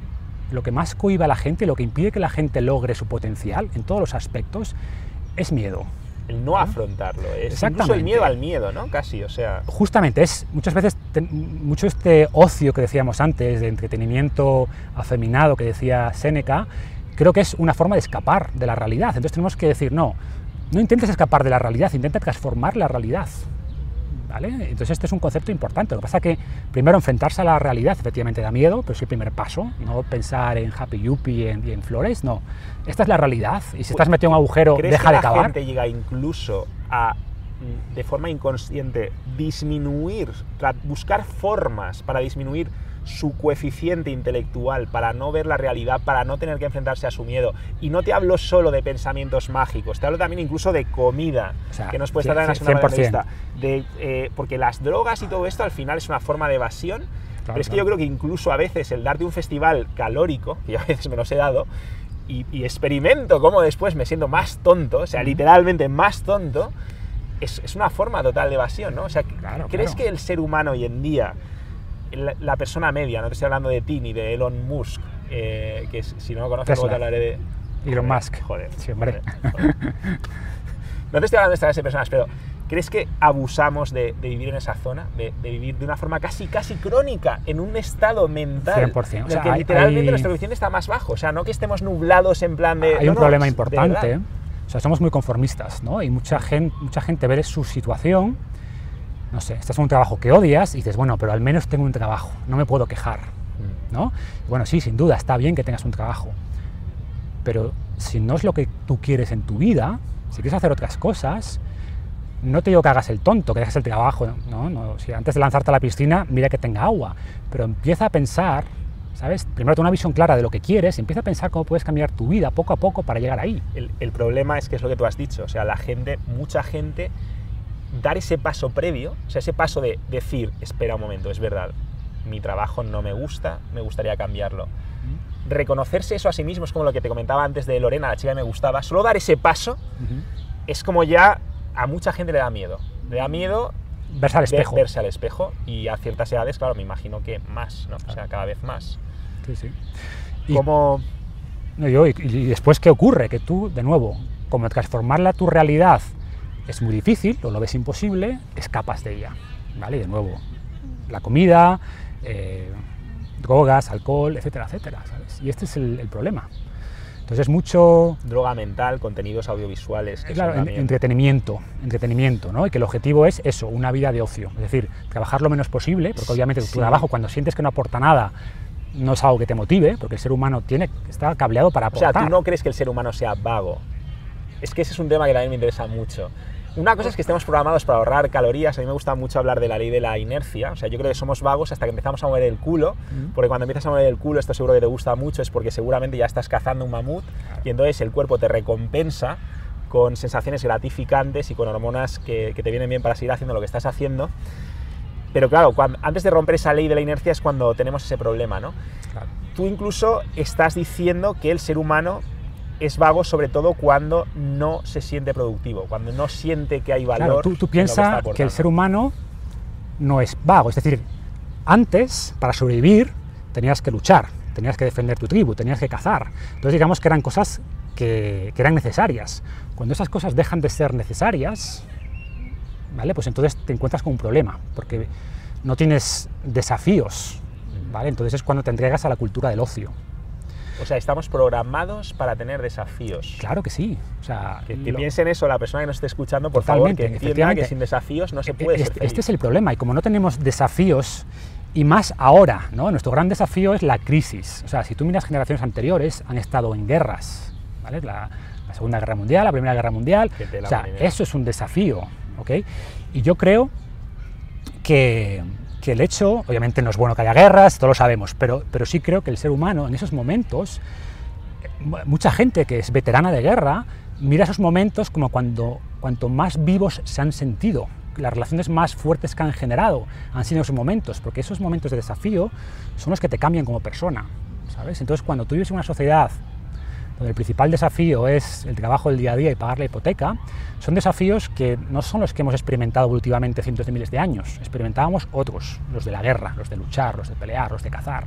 lo que más cohiba a la gente, lo que impide que la gente logre su potencial en todos los aspectos, es miedo el no afrontarlo, es incluso el miedo al miedo, ¿no? Casi, o sea... Justamente, es muchas veces, mucho este ocio que decíamos antes, de entretenimiento afeminado que decía Séneca, creo que es una forma de escapar de la realidad. Entonces tenemos que decir, no, no intentes escapar de la realidad, intenta transformar la realidad. Entonces este es un concepto importante. Lo que pasa es que primero enfrentarse a la realidad efectivamente da miedo, pero es el primer paso, no pensar en Happy Yuppie y en, en, flores, no. Esta es la realidad y si estás metido en un agujero, deja de cavar. la gente llega incluso a mm, de forma inconsciente disminuir, buscar formas para disminuir su coeficiente intelectual, para no ver la realidad, para no tener que enfrentarse a su miedo. Y no te hablo solo de pensamientos mágicos, te hablo también incluso de comida, que nos puede estar en la vista. De, eh, porque las drogas y todo esto al final es una forma de evasión, pero es que yo creo que incluso a veces el darte un festival calórico, que yo a veces me los he dado, y, experimento cómo después me siento más tonto, o sea, literalmente más tonto, es, una forma total de evasión, ¿no? O sea, ¿crees que el ser humano hoy en día la, persona media, no te estoy hablando de ti ni de Elon Musk, eh, que si no lo conoces, luego te hablaré de. Elon Musk. Joder. Sí, hombre. no te estoy hablando de estas personas, pero ¿crees que abusamos de, vivir en esa zona? De, vivir de una forma casi, casi crónica, en un estado mental 100%. en el que literalmente nuestro coeficiente está más bajo. O sea, no que estemos nublados en plan de. Hay un problema importante. O sea, somos muy conformistas, ¿no? Y mucha gente, mucha gente ve su situación no sé, estás en un trabajo que odias y dices, bueno, pero al menos tengo un trabajo, no me puedo quejar, mm. ¿no? bueno, sí, sin duda, está bien que tengas un trabajo, pero si no es lo que tú quieres en tu vida, si quieres hacer otras cosas, no te digo que hagas el tonto, que dejes el trabajo, ¿no? no si antes de lanzarte a la piscina, mira que tenga agua, pero empieza a pensar, ¿sabes? Primero ten una visión clara de lo que quieres y empieza a pensar cómo puedes cambiar tu vida poco a poco para llegar ahí. El, el problema es que es lo que tú has dicho, o sea, la gente, mucha gente dar ese paso previo, o sea, ese paso de decir, espera un momento, es verdad, mi trabajo no me gusta, me gustaría cambiarlo. Reconocerse eso a sí mismo es como lo que te comentaba antes de Lorena, la chica que me gustaba. Solo dar ese paso es como ya a mucha gente le da miedo. Le da miedo verse al espejo. verse al espejo y a ciertas edades, claro, me imagino que más, ¿no? O sea, cada vez más. Sí, sí. Y, como... No, yo, y, y, después, ¿qué ocurre? Que tú, de nuevo, como transformarla a tu realidad es muy difícil o lo ves imposible, escapas de ella. ¿vale? Y de nuevo, la comida, eh, drogas, alcohol, etcétera, etcétera. ¿sabes? Y este es el, problema. Entonces mucho... Droga mental, contenidos audiovisuales. claro, entretenimiento, entretenimiento, ¿no? Y que el objetivo es eso, una vida de ocio. Es decir, trabajar lo menos posible, porque obviamente tu trabajo cuando sientes que no aporta nada, no es algo que te motive, porque el ser humano tiene, está cableado para aportar. O sea, tú no crees que el ser humano sea vago. Es que ese es un tema que también me interesa mucho. Una cosa es que estemos programados para ahorrar calorías. A mí me gusta mucho hablar de la ley de la inercia. O sea, yo creo que somos vagos hasta que empezamos a mover el culo. Porque cuando empiezas a mover el culo, esto seguro que te gusta mucho, es porque seguramente ya estás cazando un mamut y entonces el cuerpo te recompensa con sensaciones gratificantes y con hormonas que, te vienen bien para seguir haciendo lo que estás haciendo. Pero claro, antes de romper esa ley de la inercia es cuando tenemos ese problema, ¿no? Tú incluso estás diciendo que el ser humano es vago sobre todo cuando no se siente productivo, cuando no siente que hay valor. tú, piensas que, el ser humano no es vago, es decir, antes, para sobrevivir, tenías que luchar, tenías que defender tu tribu, tenías que cazar. Entonces digamos que eran cosas que, que eran necesarias. Cuando esas cosas dejan de ser necesarias, ¿vale? Pues entonces te encuentras con un problema, porque no tienes desafíos, ¿vale? Entonces es cuando te entregas a la cultura del ocio. O sea, estamos programados para tener desafíos. Claro que sí. O sea, que, piense en eso la persona que nos esté escuchando, por favor, que entienda que sin desafíos no se puede este, Este es el problema, y como no tenemos desafíos, y más ahora, ¿no? Nuestro gran desafío es la crisis. O sea, si tú miras generaciones anteriores, han estado en guerras, ¿vale? La, Segunda Guerra Mundial, la Primera Guerra Mundial. O sea, eso es un desafío, ¿ok? Y yo creo que el hecho, obviamente no es bueno que haya guerras, todos lo sabemos, pero, pero sí creo que el ser humano en esos momentos, mucha gente que es veterana de guerra, mira esos momentos como cuando cuanto más vivos se han sentido, las relaciones más fuertes que han generado han sido esos momentos, porque esos momentos de desafío son los que te cambian como persona, ¿sabes? Entonces cuando tú vives en una sociedad donde el principal desafío es el trabajo del día a día y pagar la hipoteca, son desafíos que no son los que hemos experimentado evolutivamente cientos de miles de años, experimentábamos otros, los de la guerra, los de luchar, los de pelear, los de cazar.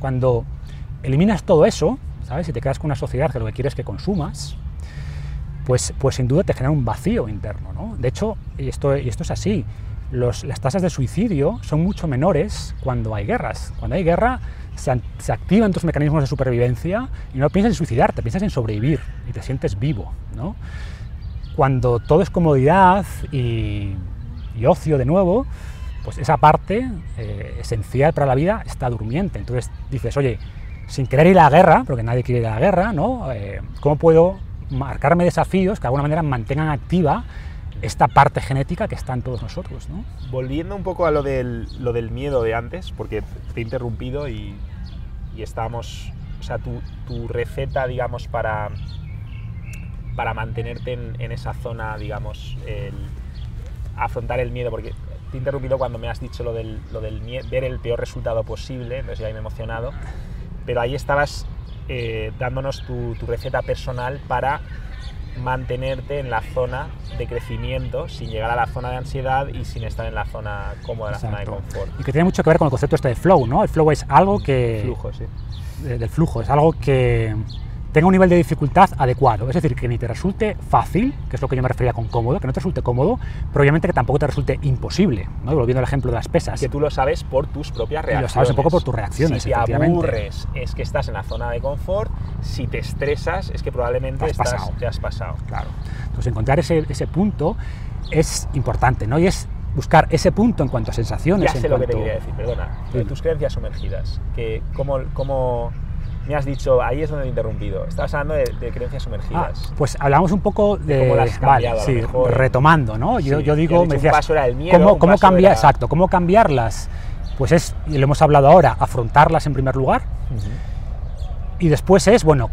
Cuando eliminas todo eso, ¿sabes? Y te quedas con una sociedad que lo que quieres es que consumas, pues, pues sin duda te genera un vacío interno, ¿no? De hecho, y esto, y esto es así, las tasas de suicidio son mucho menores cuando hay guerras. Cuando hay guerra, se, activan tus mecanismos de supervivencia y no piensas en suicidarte, piensas en sobrevivir y te sientes vivo. ¿no? Cuando todo es comodidad y, ocio de nuevo, pues esa parte eh, esencial para la vida está durmiente. Entonces dices, oye, sin querer ir a la guerra, porque nadie quiere ir a la guerra, ¿no? Eh, ¿Cómo puedo marcarme desafíos que de alguna manera mantengan activa esta parte genética que está en todos nosotros. ¿no? Volviendo un poco a lo del, lo del miedo de antes, porque te he interrumpido y, y estábamos, o sea, tu, tu receta, digamos, para, para mantenerte en, en esa zona, digamos, el, afrontar el miedo, porque te he interrumpido cuando me has dicho lo del, lo del ver el peor resultado posible, entonces ya me he emocionado, pero ahí estabas eh, dándonos tu, tu receta personal para mantenerte en la zona de crecimiento sin llegar a la zona de ansiedad y sin estar en la zona cómoda, la zona de confort. Y que tiene mucho que ver con el concepto este de flow, ¿no? El flow es algo que... Flujo, sí. de- del flujo, es algo que tenga un nivel de dificultad adecuado, es decir, que ni te resulte fácil, que es lo que yo me refería con cómodo, que no te resulte cómodo, pero obviamente que tampoco te resulte imposible, ¿no? volviendo al ejemplo de las pesas. Que tú lo sabes por tus propias Y lo reacciones. sabes un poco por tus reacciones, Si te aburres, es que estás en la zona de confort. Si te estresas, es que probablemente Has estás, pasado. te has pasado. Claro. Entonces encontrar ese, ese punto es importante, ¿no? Y es buscar ese punto en cuanto a sensaciones. Ya en sé lo que te cuanto- quería decir, perdona. Sí. Tus creencias sumergidas. Que cómo, cómo me has dicho, ahí es donde he interrumpido. Estabas hablando de, de creencias Ah, sumergidas. pues hablamos un poco de, cómo las has vale, sí, retomando, ¿no? Yo, Sí, yo digo, me un decías, paso era el miedo, ¿cómo, cómo cambiar, era- exacto, cómo cambiarlas? Pues es, y lo hemos hablado ahora, afrontarlas en primer lugar, y después es, bueno,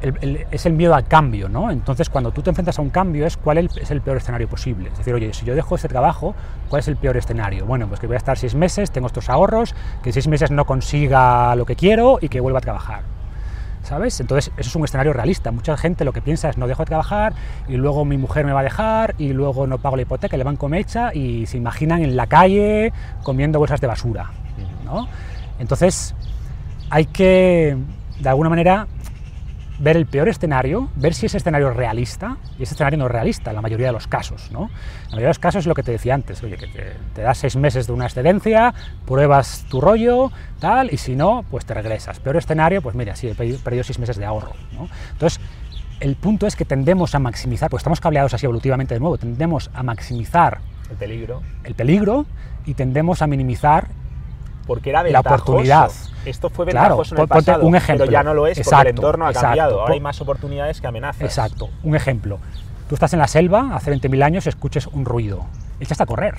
es el miedo al cambio, ¿no? Entonces, cuando tú te enfrentas a un cambio, es cuál es el peor escenario posible. Es decir, oye, si yo dejo este trabajo, ¿cuál es el peor escenario? Bueno, pues que voy a estar seis meses, tengo estos ahorros, que en seis meses no consiga lo que quiero y que vuelva a trabajar. ¿Sabes? Entonces, eso es un escenario realista. Mucha gente lo que piensa es no dejo de trabajar y luego mi mujer me va a dejar y luego no pago la hipoteca, el banco me echa y se imaginan en la calle comiendo bolsas de basura, ¿no? Entonces, hay que, de alguna manera, ver el peor escenario, ver si ese escenario es realista, y ese escenario no es realista en la mayoría de los casos, ¿no? En la mayoría de los casos es lo que te decía antes, oye, que te, te das seis meses de una excedencia, pruebas tu rollo, tal, y si no, pues te regresas. Peor escenario, pues mira, sí, he perdido, seis meses de ahorro, ¿no? Entonces, el punto es que tendemos a maximizar, pues estamos cableados así evolutivamente de nuevo, tendemos a maximizar El peligro. el peligro y tendemos a minimizar Porque era La ventajoso. oportunidad. Esto fue Claro, ventajoso en el pasado, un ejemplo. pero ya no lo es porque Exacto, el entorno ha exacto. cambiado. Ahora hay más oportunidades que amenazas. Exacto. Un ejemplo. Tú estás en la selva, hace 20.000 años, escuches un ruido. Echas a correr,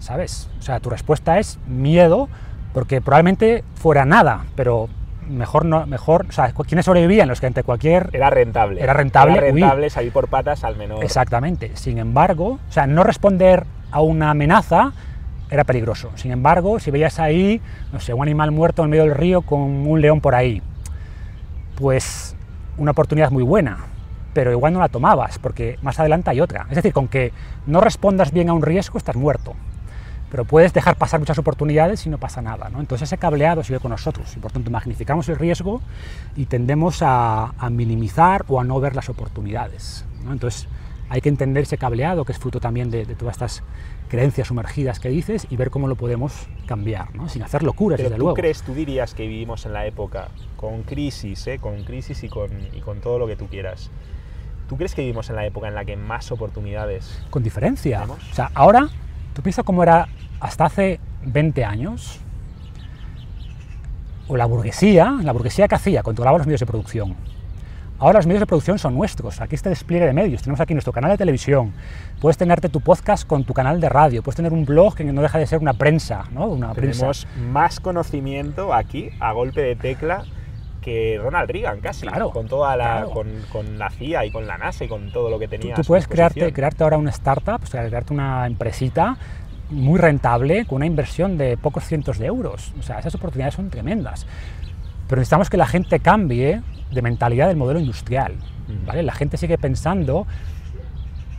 ¿sabes? O sea, tu respuesta es miedo, porque probablemente fuera nada, pero mejor no, mejor, o sea, ¿quiénes sobrevivían? Los que ante cualquier... Era rentable. Era rentable Era huir. rentable salir por patas al menor. Exactamente. Sin embargo, o sea, no responder a una amenaza era peligroso. Sin embargo, si veías ahí, no sé, un animal muerto en medio del río con un león por ahí, pues una oportunidad muy buena, pero igual no la tomabas, porque más adelante hay otra. Es decir, con que no respondas bien a un riesgo, estás muerto. Pero puedes dejar pasar muchas oportunidades y no pasa nada. ¿no? Entonces ese cableado sigue con nosotros y por tanto magnificamos el riesgo y tendemos a, minimizar o a no ver las oportunidades. Entonces hay que entender ese cableado que es fruto también de todas estas creencias sumergidas que dices y ver cómo lo podemos cambiar, ¿no? sin hacer locuras, Pero desde tú luego. crees, tú dirías que vivimos en la época con crisis, ¿eh? con crisis y con, y con todo lo que tú quieras. ¿Tú crees que vivimos en la época en la que más oportunidades? Con diferencia. ¿Tenemos? O sea, ahora, tú piensas cómo era hasta hace 20 años, o la burguesía, la burguesía que hacía, controlaba los medios de producción. Ahora los medios de producción son nuestros, aquí este despliegue de medios, tenemos aquí nuestro canal de televisión, puedes tenerte tu podcast con tu canal de radio, puedes tener un blog que no deja de ser una prensa, ¿no? Una prensa. Tenemos más conocimiento aquí a golpe de tecla que Ronald Reagan casi, Claro, con toda la, claro. con, con la CIA y con la NASA y con todo lo que Tú, tenía. tú su puedes crearte, crearte ahora una startup, o sea, crearte una empresita muy rentable con una inversión de pocos cientos de euros. O sea, esas oportunidades son tremendas. Pero necesitamos que la gente cambie de mentalidad del modelo industrial. Mm. ¿vale? La gente sigue pensando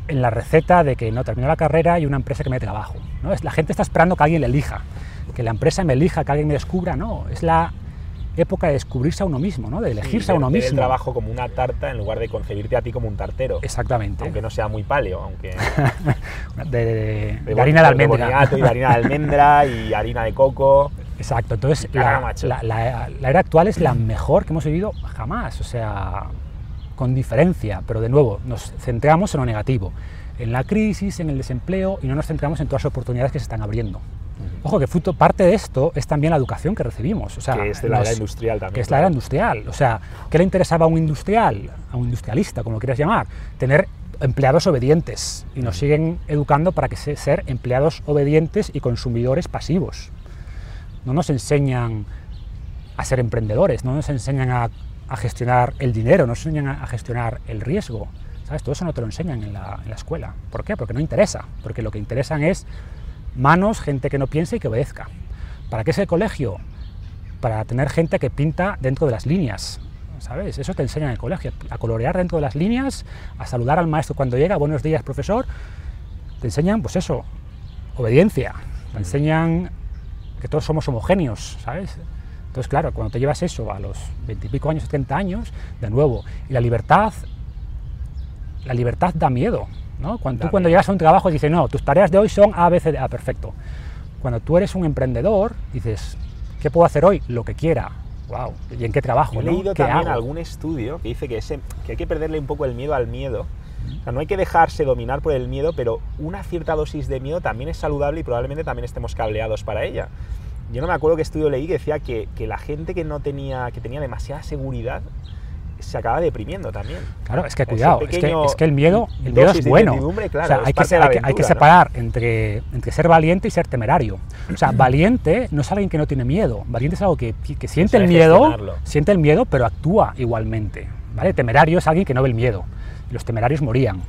en la receta de que no terminó la carrera y una empresa que me dé trabajo. ¿no? La gente está esperando que alguien le elija, que la empresa me elija, que alguien me descubra. No, es la época de descubrirse a uno mismo, ¿no? de Sí, elegirse a uno ver el mismo. trabajo como una tarta en lugar de concebirte a ti como un tartero. Exactamente. Aunque no sea muy paleo, aunque de, de- de de harina de almendra. y de harina de almendra y harina de coco. Exacto, entonces la, la- la- la era actual es la mejor que hemos vivido jamás, o sea, con diferencia, pero de nuevo, nos centramos en lo negativo, en la crisis, en el desempleo y no nos centramos en todas las oportunidades que se están abriendo. Ojo, que fruto, parte de esto es también la educación que recibimos. O sea, que es de la nos- era industrial también. que es la era industrial. O sea, ¿qué le interesaba a un industrial, a un industrialista, como lo quieras llamar? Tener empleados obedientes y nos siguen educando para que se, ser empleados obedientes y consumidores pasivos. No nos enseñan a ser emprendedores, no nos enseñan a, a gestionar el dinero, no nos enseñan a, a gestionar el riesgo. ¿Sabes? Todo eso no te lo enseñan en la, en la escuela. ¿Por qué? Porque no interesa. Porque lo que interesan es manos, gente que no piense y que obedezca. ¿Para qué es el colegio? Para tener gente que pinta dentro de las líneas, ¿sabes? Eso te enseñan en el colegio, a colorear dentro de las líneas, a saludar al maestro cuando llega, buenos días, profesor. Te enseñan, pues eso, obediencia, te enseñan que todos somos homogéneos, ¿sabes? Entonces, claro, cuando te llevas eso a los veintipico años, 70 años, de nuevo, y la libertad, la libertad da miedo, ¿no? Cuando Da tú cuando miedo. llegas a un trabajo dices, no, tus tareas de hoy son A, B, C, D, A, perfecto. Cuando tú eres un emprendedor, dices, ¿qué puedo hacer hoy? Lo que quiera. Wow. ¿Y en qué trabajo? He leído ¿Qué también hago? algún estudio que dice que, ese- que hay que perderle un poco el miedo al miedo. O sea, no hay que dejarse dominar por el miedo, pero una cierta dosis de miedo también es saludable y probablemente también estemos cableados para ella. Yo no me acuerdo qué estudio leí que decía que, que la gente que no tenía, que tenía demasiada seguridad se acaba deprimiendo también. Claro, es que cuidado, es que, es que el miedo, el miedo es bueno. claro, o sea, hay que, la hay que- hay que aventura, ¿no? separar entre, entre ser valiente y ser temerario. O sea, valiente no es alguien que no tiene miedo. Valiente es algo que, siente el miedo, siente el miedo, pero actúa igualmente. ¿vale? Temerario es alguien que no ve el miedo. Los temerarios morían.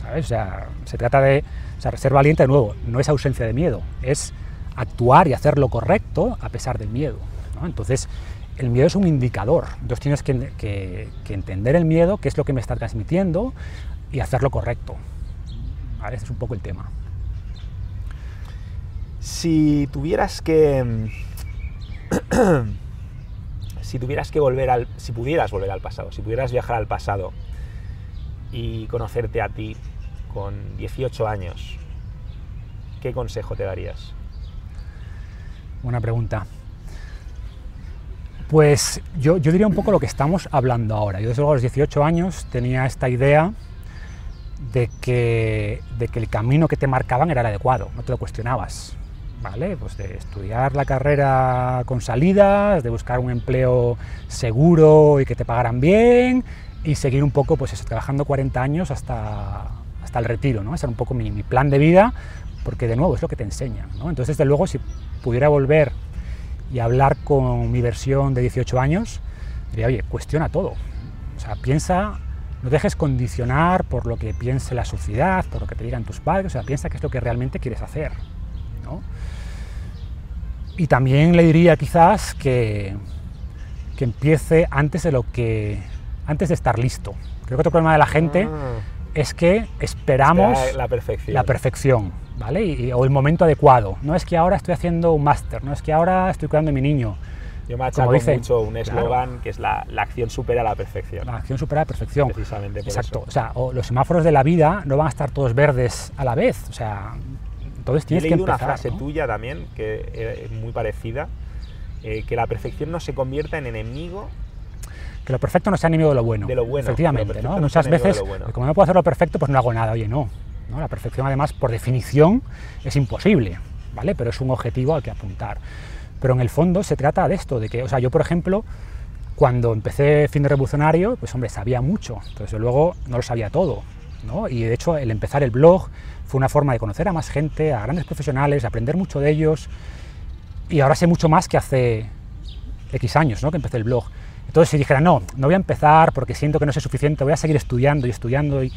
¿sabes? O sea, se trata de o sea, ser valiente de nuevo. No es ausencia de miedo, es actuar y hacer lo correcto a pesar del miedo. Entonces, el miedo es un indicador. Entonces tienes que, entender el miedo, qué es lo que me está transmitiendo y hacer lo correcto. ¿Vale? Ese es un poco el tema. Si tuvieras que. si tuvieras que volver al. Si pudieras volver al pasado, si pudieras viajar al pasado y conocerte a ti con 18 años, ¿qué consejo te darías? Buena pregunta. Pues yo, yo diría un poco lo que estamos hablando ahora. Yo desde luego a los 18 años tenía esta idea de que, de que el camino que te marcaban era el adecuado, no te lo cuestionabas. ¿Vale? Pues de estudiar la carrera con salidas, de buscar un empleo seguro y que te pagaran bien y seguir un poco, pues trabajando 40 años hasta, hasta el retiro, ¿no? Ese era un poco mi, mi plan de vida, porque de nuevo es lo que te enseñan, ¿no? Entonces, desde luego, si pudiera volver y hablar con mi versión de 18 años, diría, oye, cuestiona todo. O sea, piensa, no dejes condicionar por lo que piense la sociedad, por lo que te digan tus padres, o sea, piensa qué es lo que realmente quieres hacer, ¿no? Y también le diría quizás que, que empiece antes de lo que antes de estar listo. Creo que otro problema de la gente Ah, es que esperamos espera la perfección. la perfección, ¿vale? Y- o el momento adecuado. No es que ahora estoy haciendo un máster, no es que ahora estoy cuidando a mi niño. Yo me achaco dice- mucho un claro. eslogan que es la, la acción supera la perfección. La acción supera la perfección. Precisamente por Exacto. eso. O sea, o los semáforos de la vida no van a estar todos verdes a la vez. O sea, entonces Yo he tienes que leído una empezar. frase ¿no? tuya también, que es muy parecida, eh, que la perfección no se convierta en enemigo Que lo perfecto no sea enemigo de lo bueno. De lo bueno, Efectivamente, Muchas veces, bueno. como no puedo hacer lo perfecto, pues no hago nada. Oye, no. ¿no? La perfección, además, por definición, es imposible, ¿vale? Pero es un objetivo al que apuntar. Pero en el fondo se trata de esto, de que, o sea, yo, por ejemplo, cuando empecé Fin de Revolucionario, pues hombre, sabía mucho, entonces luego no lo sabía todo, ¿no? Y de hecho el empezar el blog fue una forma de conocer a más gente, a grandes profesionales, de aprender mucho de ellos, y ahora sé mucho más que hace X años, ¿no? Que empecé el blog. Entonces si dijera, no, no voy a empezar porque siento que no sé suficiente, voy a seguir estudiando y estudiando, y,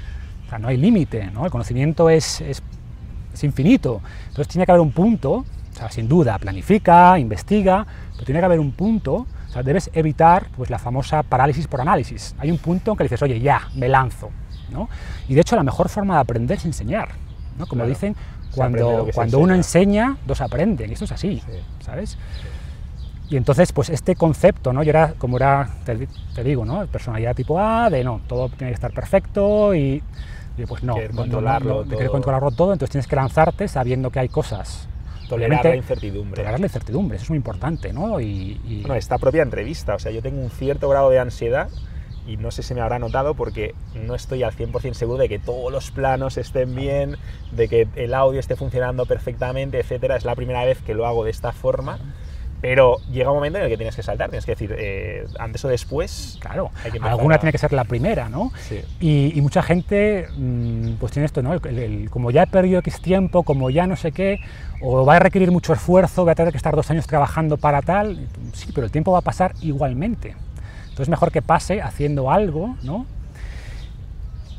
o sea, no hay límite, ¿no? El conocimiento es, es, es infinito, entonces tiene que haber un punto, o sea, sin duda, planifica, investiga, pero tiene que haber un punto, o sea, debes evitar pues, la famosa parálisis por análisis. Hay un punto en que dices, oye, ya, me lanzo, ¿no? Y de hecho la mejor forma de aprender es enseñar, ¿no? Como Claro. dicen, cuando, cuando uno enseña. dos aprenden, y esto es así, Sí. ¿sabes? Y entonces, pues este concepto, ¿no? Yo era, como era, te, te digo, ¿no? Personalidad tipo A, de no, todo tiene que estar perfecto y, y pues no, no, no, controlarlo no, querer todo. controlarlo todo, entonces tienes que lanzarte sabiendo que hay cosas. Tolerar la incertidumbre. Tolerar la incertidumbre, eso es muy importante, ¿no? Y, y- Bueno, esta propia entrevista, o sea, yo tengo un cierto grado de ansiedad y no sé si me habrá notado porque no estoy al 100% seguro de que todos los planos estén bien, de que el audio esté funcionando perfectamente, etcétera. Es la primera vez que lo hago de esta forma Pero llega un momento en el que tienes que saltar, tienes que decir, eh, antes o después. Claro, hay que alguna a- tiene que ser la primera, ¿no? Sí. Y, y mucha gente, mm, pues tiene esto, ¿no? El- el- como ya he perdido X tiempo, como ya no sé qué, o va a requerir mucho esfuerzo, voy a tener que estar dos años trabajando para tal. Sí, pero el tiempo va a pasar igualmente. Entonces, mejor que pase haciendo algo, ¿no?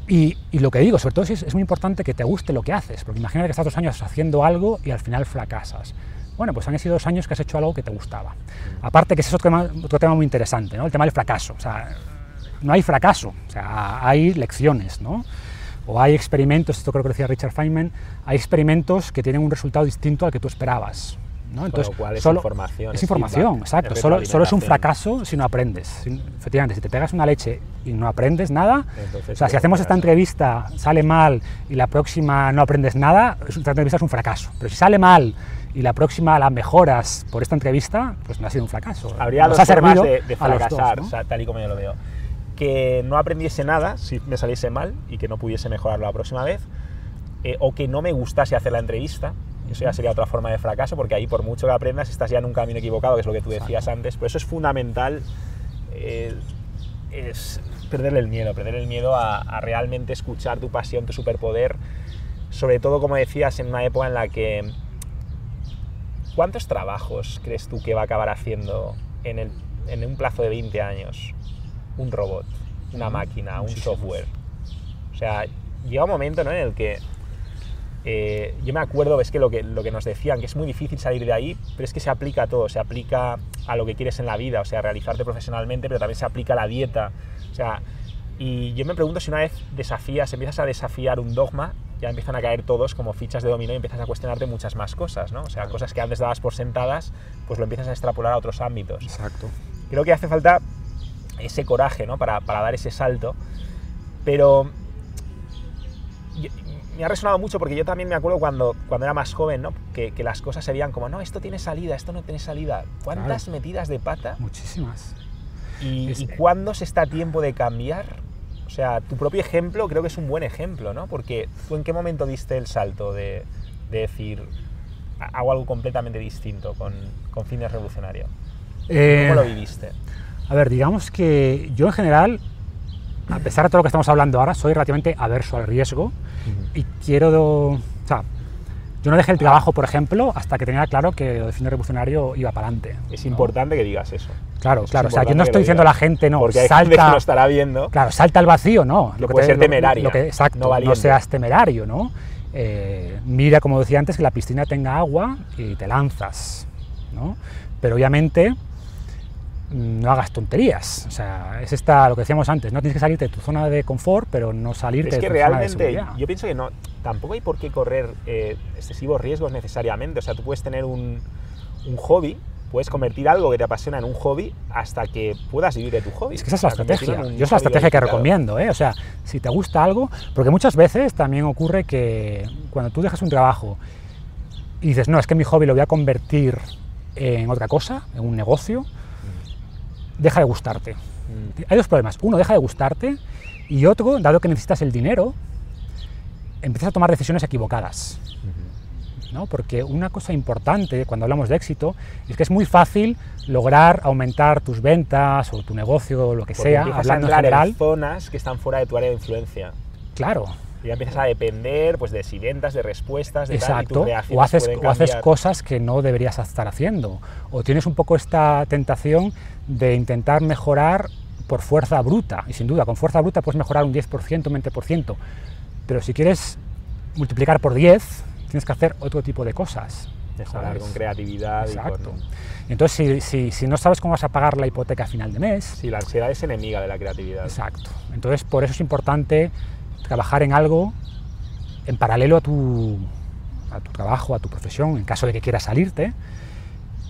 Y, y lo que digo, sobre todo, es, es muy importante que te guste lo que haces, porque imagínate que estás dos años haciendo algo y al final fracasas. Bueno, pues han sido dos años que has hecho algo que te gustaba. Aparte que ese es otro tema, otro tema muy interesante, ¿no? El tema del fracaso. O sea, no hay fracaso, o sea, hay lecciones, ¿no? O hay experimentos, esto creo que decía Richard Feynman, hay experimentos que tienen un resultado distinto al que tú esperabas. ¿No? Con lo cual es solo- información, Es información, feedback, exacto. Solo, solo es un fracaso si no aprendes. Si- efectivamente, si te pegas una leche y no aprendes nada, Entonces, o sea, si hacemos esta entrevista, sale mal y la próxima no aprendes nada, esta entrevista es un fracaso. Pero si sale mal y la próxima la mejoras por esta entrevista, pues no ha sido un fracaso. Habría Nos dos ha formas servido de, de los dos, fracasar, ¿no? o sea, tal y como yo lo veo. Que no aprendiese nada si me saliese mal y que no pudiese mejorarlo la próxima vez, eh, o que no me gustase hacer la entrevista. Eso ya sería otra forma de fracaso, porque ahí por mucho que aprendas estás ya en un camino equivocado, que es lo que tú decías antes. Por eso es fundamental eh, es perderle el miedo, perder el miedo a, a realmente escuchar tu pasión, tu superpoder, sobre todo como decías en una época en la que ¿Cuántos trabajos crees tú que va a acabar haciendo en, el- en un plazo de 20 años un robot, una máquina, un software? O sea, llega un momento ¿no? en el que eh, yo me acuerdo, ves que lo, que lo que nos decían, que es muy difícil salir de ahí, pero es que se aplica a todo, se aplica a lo que quieres en la vida, o sea, realizarte profesionalmente, pero también se aplica a la dieta. O sea, y yo me pregunto si una vez desafías, empiezas a desafiar un dogma, ya empiezan a caer todos como fichas de dominó y empiezas a cuestionarte muchas más cosas, ¿no? O sea, cosas que antes dabas por sentadas, pues lo empiezas a extrapolar a otros ámbitos. Exacto. Creo que hace falta ese coraje, ¿no? Para, para dar ese salto. Pero yo- me ha resonado mucho porque yo también me acuerdo cuando, cuando era más joven, ¿no? Que, que las cosas se veían como, no, esto tiene salida, esto no tiene salida. ¿Cuántas Claro. metidas de pata? Muchísimas. ¿Y, Es- y cuándo se está a tiempo de cambiar? O sea, tu propio ejemplo creo que es un buen ejemplo, ¿no? Porque tú en qué momento diste el salto de, de decir, "Ha- hago algo completamente distinto con, con fines revolucionarios? Eh, ¿Cómo lo viviste? A ver, digamos que yo en general, a pesar de todo lo que estamos hablando ahora, soy relativamente averso al riesgo y quiero... o sea, yo no dejé el trabajo, por ejemplo, hasta que tenía claro que lo de fin revolucionario iba para adelante. Es ¿no? importante que digas eso. Claro, es claro. O sea, yo no estoy lo diciendo a la gente, no, Porque hay gente que salta... lo estará viendo. Claro, salta al vacío, no. Que puede ser lo- temeraria, Lo que, exacto, no no, seas temerario, ¿no? Eh, mira, como decía antes, que la piscina tenga agua y te lanzas, ¿no? Pero obviamente no hagas tonterías. O sea, es esta, lo que decíamos antes, no tienes que salirte de tu zona de confort, pero no salirte Es que de tu zona de realmente seguridad. yo pienso que no, tampoco hay por qué correr eh, excesivos riesgos necesariamente. O sea, tú puedes tener un, un hobby, puedes convertir algo que te apasiona en un hobby hasta que puedas vivir de tu hobby. Es que esa es la estrategia. Yo es la estrategia que recomiendo, ¿eh? O sea, si te gusta algo, porque muchas veces también ocurre que cuando tú dejas un trabajo y dices, no, es que mi hobby lo voy a convertir en otra cosa, en un negocio, deja de gustarte. Mm. Hay dos problemas. Uno, deja de gustarte y otro, dado que necesitas el dinero, empiezas a tomar decisiones equivocadas. ¿no? Porque una cosa importante cuando hablamos de éxito es que es muy fácil lograr aumentar tus ventas o tu negocio o lo que Porque sea, hablando a en general. en zonas que están fuera de tu área de influencia. Claro, Y ya empiezas a depender pues, de si ventas, de respuestas, de tal, y exacto. tus reacciones O haces, o haces cosas que no deberías estar haciendo. O tienes un poco esta tentación de intentar mejorar por fuerza bruta. Y sin duda, con fuerza bruta puedes mejorar un 10%, un 20%. Pero si quieres multiplicar por 10, tienes que hacer otro tipo de cosas. Mejorar con creatividad y Exacto. con... Entonces, si, si- si no sabes cómo vas a pagar la hipoteca a final de mes, Sí, la ansiedad es enemiga de la creatividad. exacto. Entonces, por eso es importante trabajar en algo en paralelo a tu, a tu trabajo, a tu profesión, en caso de que quieras salirte.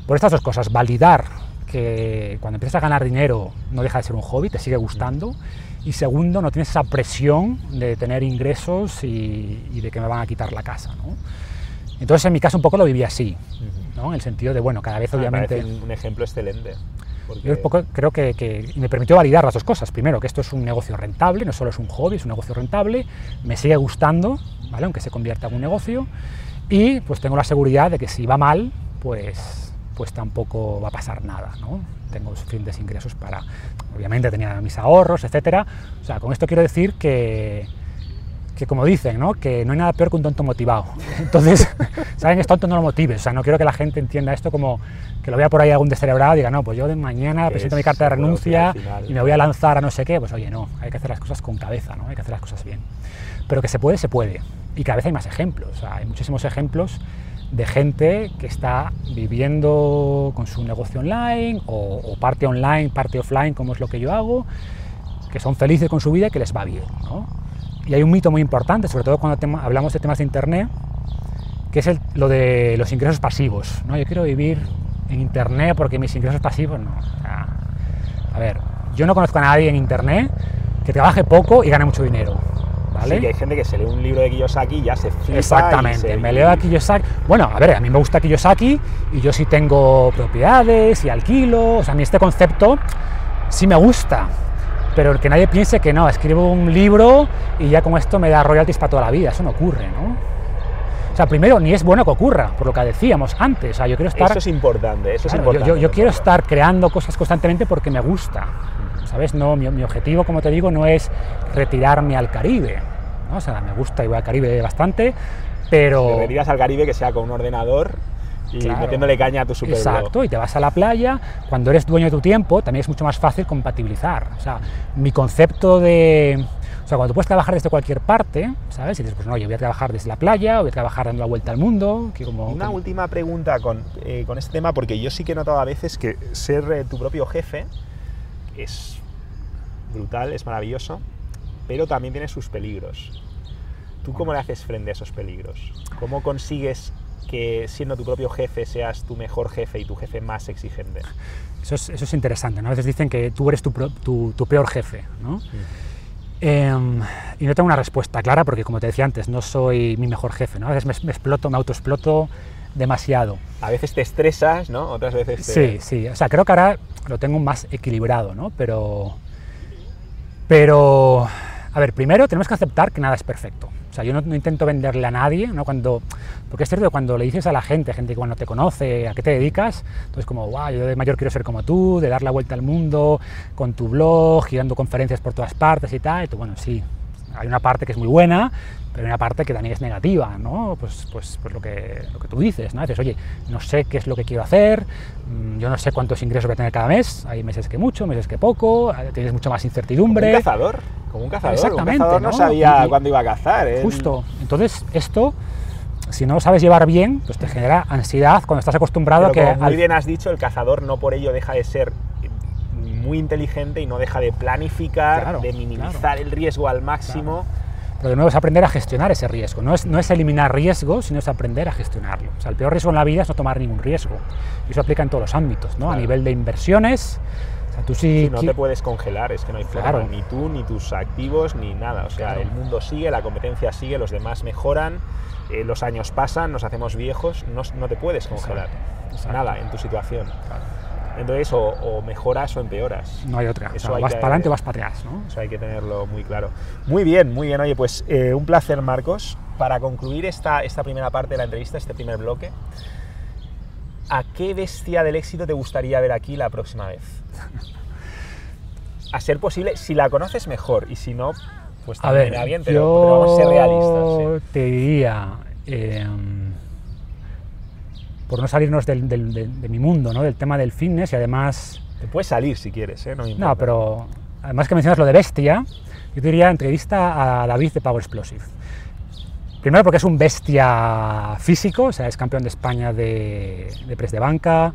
Por estas dos cosas, validar que cuando empiezas a ganar dinero no deja de ser un hobby, te sigue gustando. Y segundo, no tienes esa presión de tener ingresos y, y de que me van a quitar la casa. ¿no? Entonces, en mi caso, un poco lo viví así. ¿no? en el sentido de, bueno, cada vez Me obviamente... un ejemplo excelente. Yo creo que, me permitió validar las dos cosas. Primero, que esto es un negocio rentable, no solo es un hobby, es un negocio rentable, me sigue gustando, ¿vale? aunque se convierta en un negocio, y pues tengo la seguridad de que si va mal, pues, pues tampoco va a pasar nada, ¿no? Tengo suficientes ingresos para, obviamente tenía mis ahorros, etcétera. O sea, con esto quiero decir que, que como dicen, ¿no? que no hay nada peor que un tonto motivado. Entonces, saben, es tonto no lo motives. O sea, no quiero que la gente entienda esto como que lo vea por ahí algún descerebrado y diga, no, pues yo de mañana presento mi carta de renuncia y me voy a lanzar a no sé qué. Pues oye, no, hay que hacer las cosas con cabeza, ¿no? Hay que hacer las cosas bien. Pero que se puede, se puede. Y cada vez hay más ejemplos. O sea, hay muchísimos ejemplos de gente que está viviendo con su negocio online o, o parte online, parte offline, como es lo que yo hago, que son felices con su vida y que les va bien. ¿no? Y hay un mito muy importante, sobre todo cuando tema- hablamos de temas de Internet, que es el- lo de los ingresos pasivos. ¿no? Yo quiero vivir en Internet porque mis ingresos pasivos no. A ver, yo no conozco a nadie en Internet que trabaje poco y gane mucho dinero. ¿vale? Sí, que hay gente que se lee un libro de Kiyosaki y ya se flipa. Exactamente, se- me leo a Kiyosaki. Bueno, a ver, a mí me gusta Kiyosaki y yo sí tengo propiedades y alquilo. O sea, a mí este concepto sí me gusta. Pero que nadie piense que no, escribo un libro y ya con esto me da royalties para toda la vida. Eso no ocurre, ¿no? O sea, primero, ni es bueno que ocurra, por lo que decíamos antes. O sea, yo quiero estar. Eso es importante, eso es Claro, importante. yo, yo quiero estar creando cosas constantemente porque me gusta. ¿Sabes? No, mi, mi objetivo, como te digo, no es retirarme al Caribe. ¿no? O sea, me gusta y voy al Caribe bastante, pero. Te retiras al Caribe que sea con un ordenador y Claro. metiéndole caña a tu super Exacto, y te vas a la playa. Cuando eres dueño de tu tiempo, también es mucho más fácil compatibilizar. O sea, mi concepto de. O sea, cuando tú puedes trabajar desde cualquier parte, ¿sabes? Y dices, pues no, yo voy a trabajar desde la playa, voy a trabajar dando la vuelta al mundo, que como. Una como- última pregunta con, eh, con este tema, porque yo sí que he notado a veces que ser eh, tu propio jefe es brutal, es maravilloso, pero también tiene sus peligros. ¿Tú cómo le haces frente a esos peligros? ¿Cómo consigues que siendo tu propio jefe seas tu mejor jefe y tu jefe más exigente? Eso es, eso es interesante, ¿no? A veces dicen que tú eres tu, pro- tu- tu peor jefe, ¿no? Em, y no tengo una respuesta clara porque, como te decía antes, no soy mi mejor jefe, ¿no? A veces me, me exploto, me autoexploto demasiado. A veces te estresas, ¿no? Otras veces te... Sí, sí, o sea, creo que ahora lo tengo más equilibrado, ¿no? Pero, pero, a ver, primero tenemos que aceptar que nada es perfecto. O sea, yo no, no intento venderle a nadie, ¿no? Cuando, porque es cierto que cuando le dices a la gente, gente que cuando te conoce, a qué te dedicas, entonces como, wow, yo de mayor quiero ser como tú, de dar la vuelta al mundo con tu blog, y dando conferencias por todas partes y tal, y tú, bueno, sí, hay una parte que es muy buena, pero hay una parte que también es negativa, ¿no? Pues, pues, pues lo, que, lo que tú dices, ¿no? Dices, oye, no sé qué es lo que quiero hacer, mm, yo no sé cuántos ingresos voy a tener cada mes, hay meses que mucho, meses que poco, eh, tienes mucha más Como incertidumbre. un cazador, como un cazador. Exactamente, un cazador no, ¿no? sabía Y- cuándo iba a cazar. él- Justo. Entonces, esto, si no lo sabes llevar bien, pues te genera ansiedad cuando estás acostumbrado Pero a que... como muy bien has dicho, el cazador no por ello deja de ser muy inteligente y no deja de planificar, Claro, de minimizar claro. el riesgo al máximo. Pero de nuevo es aprender a gestionar ese riesgo. No es, no es eliminar riesgo, sino es aprender a gestionarlo. O sea, el peor riesgo en la vida es no tomar ningún riesgo. Y eso aplica en todos los ámbitos, ¿no? A nivel de inversiones. O sea, tú sí... Y no te puedes congelar, es que no hay forma, Claro. ni tú, ni tus activos, ni nada. O sea, Claro. el mundo sigue, la competencia sigue, los demás mejoran, eh, los años pasan, nos hacemos viejos, no, no te puedes congelar. exacto. Nada en tu situación. Entonces, o, o mejoras o empeoras. No hay otra. O sea, hay vas que- para adelante o vas para atrás, ¿no? Eso hay que tenerlo muy claro. Muy bien, muy bien. Oye, pues eh, un placer, Marcos. Para concluir esta, esta primera parte de la entrevista, este primer bloque, ¿a qué bestia del éxito te gustaría ver aquí la próxima vez? A ser posible, si la conoces mejor y si no, pues A también ver, irá bien, pero, yo pero vamos a ser realistas. sí. te diría, em, por no salirnos del- de mi mundo, ¿no? del tema del fitness y además, Te puedes salir si quieres, ¿eh? no me importa. no, pero además que mencionas lo de bestia, yo te diría entrevista a David de Power Explosive. Primero porque es un bestia físico, o sea, es campeón de España de, de press de banca,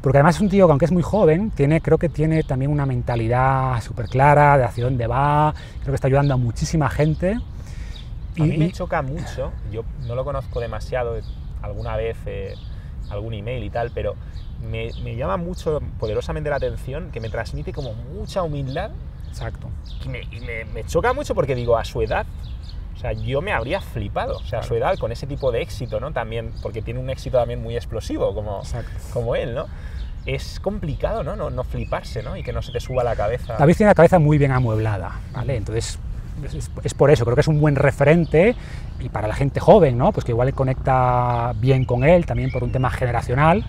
porque además es un tío que aunque es muy joven, tiene, creo que tiene también una mentalidad súper clara de hacia dónde va, creo que está ayudando a muchísima gente. A mí me choca mucho, yo no lo conozco demasiado, alguna vez eh, algún email y tal, pero me, me llama mucho, poderosamente la atención, que me transmite como mucha humildad Exacto. y me, y me- me choca mucho porque digo, a su edad, o sea, yo me habría flipado, o sea, a su edad con ese tipo de éxito, ¿no? También, porque tiene un éxito también muy explosivo, como, Exacto. como él, ¿no? Es complicado, ¿no? ¿no? No fliparse, ¿no? Y que no se te suba la cabeza. David tiene la cabeza muy bien amueblada, ¿vale? Entonces, es, por eso, creo que es un buen referente y para la gente joven, ¿no? Pues que igual conecta bien con él, también por un tema generacional.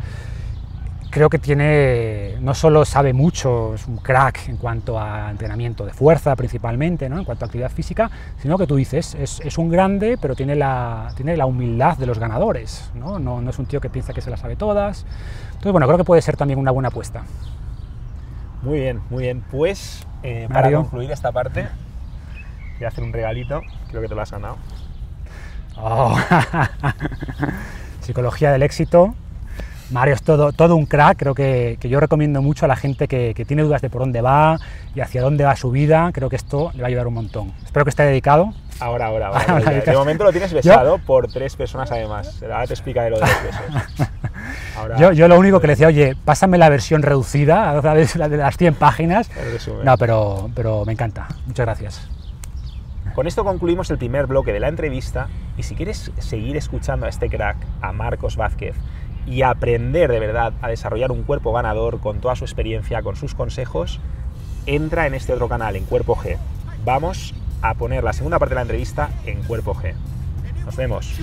creo que tiene, no solo sabe mucho, es un crack en cuanto a entrenamiento de fuerza principalmente, ¿no? en cuanto a actividad física, sino que tú dices, es, es un grande, pero tiene la, tiene la humildad de los ganadores, ¿no? ¿no? No, es un tío que piensa que se las sabe todas. Entonces, bueno, creo que puede ser también una buena apuesta. Muy bien, muy bien. Pues, eh, para concluir esta parte, voy a hacer un regalito, creo que te lo has ganado. Oh. Psicología del éxito. Mario es todo, todo un crack, creo que, que yo recomiendo mucho a la gente que, que, tiene dudas de por dónde va y hacia dónde va su vida, creo que esto le va a ayudar un montón. Espero que esté dedicado. Ahora, ahora, ahora. ahora de momento lo tienes besado ¿Yo? por tres personas además. Ahora te explicaré lo de los besos. Ahora, yo, yo, lo único que le decía, oye, pásame la versión reducida, la de las 100 páginas. No, pero, pero me encanta. Muchas gracias. Con esto concluimos el primer bloque de la entrevista y si quieres seguir escuchando a este crack, a Marcos Vázquez, y aprender de verdad a desarrollar un cuerpo ganador con toda su experiencia, con sus consejos, entra en este otro canal, en Cuerpo G. Vamos a poner la segunda parte de la entrevista en Cuerpo G. Nos vemos.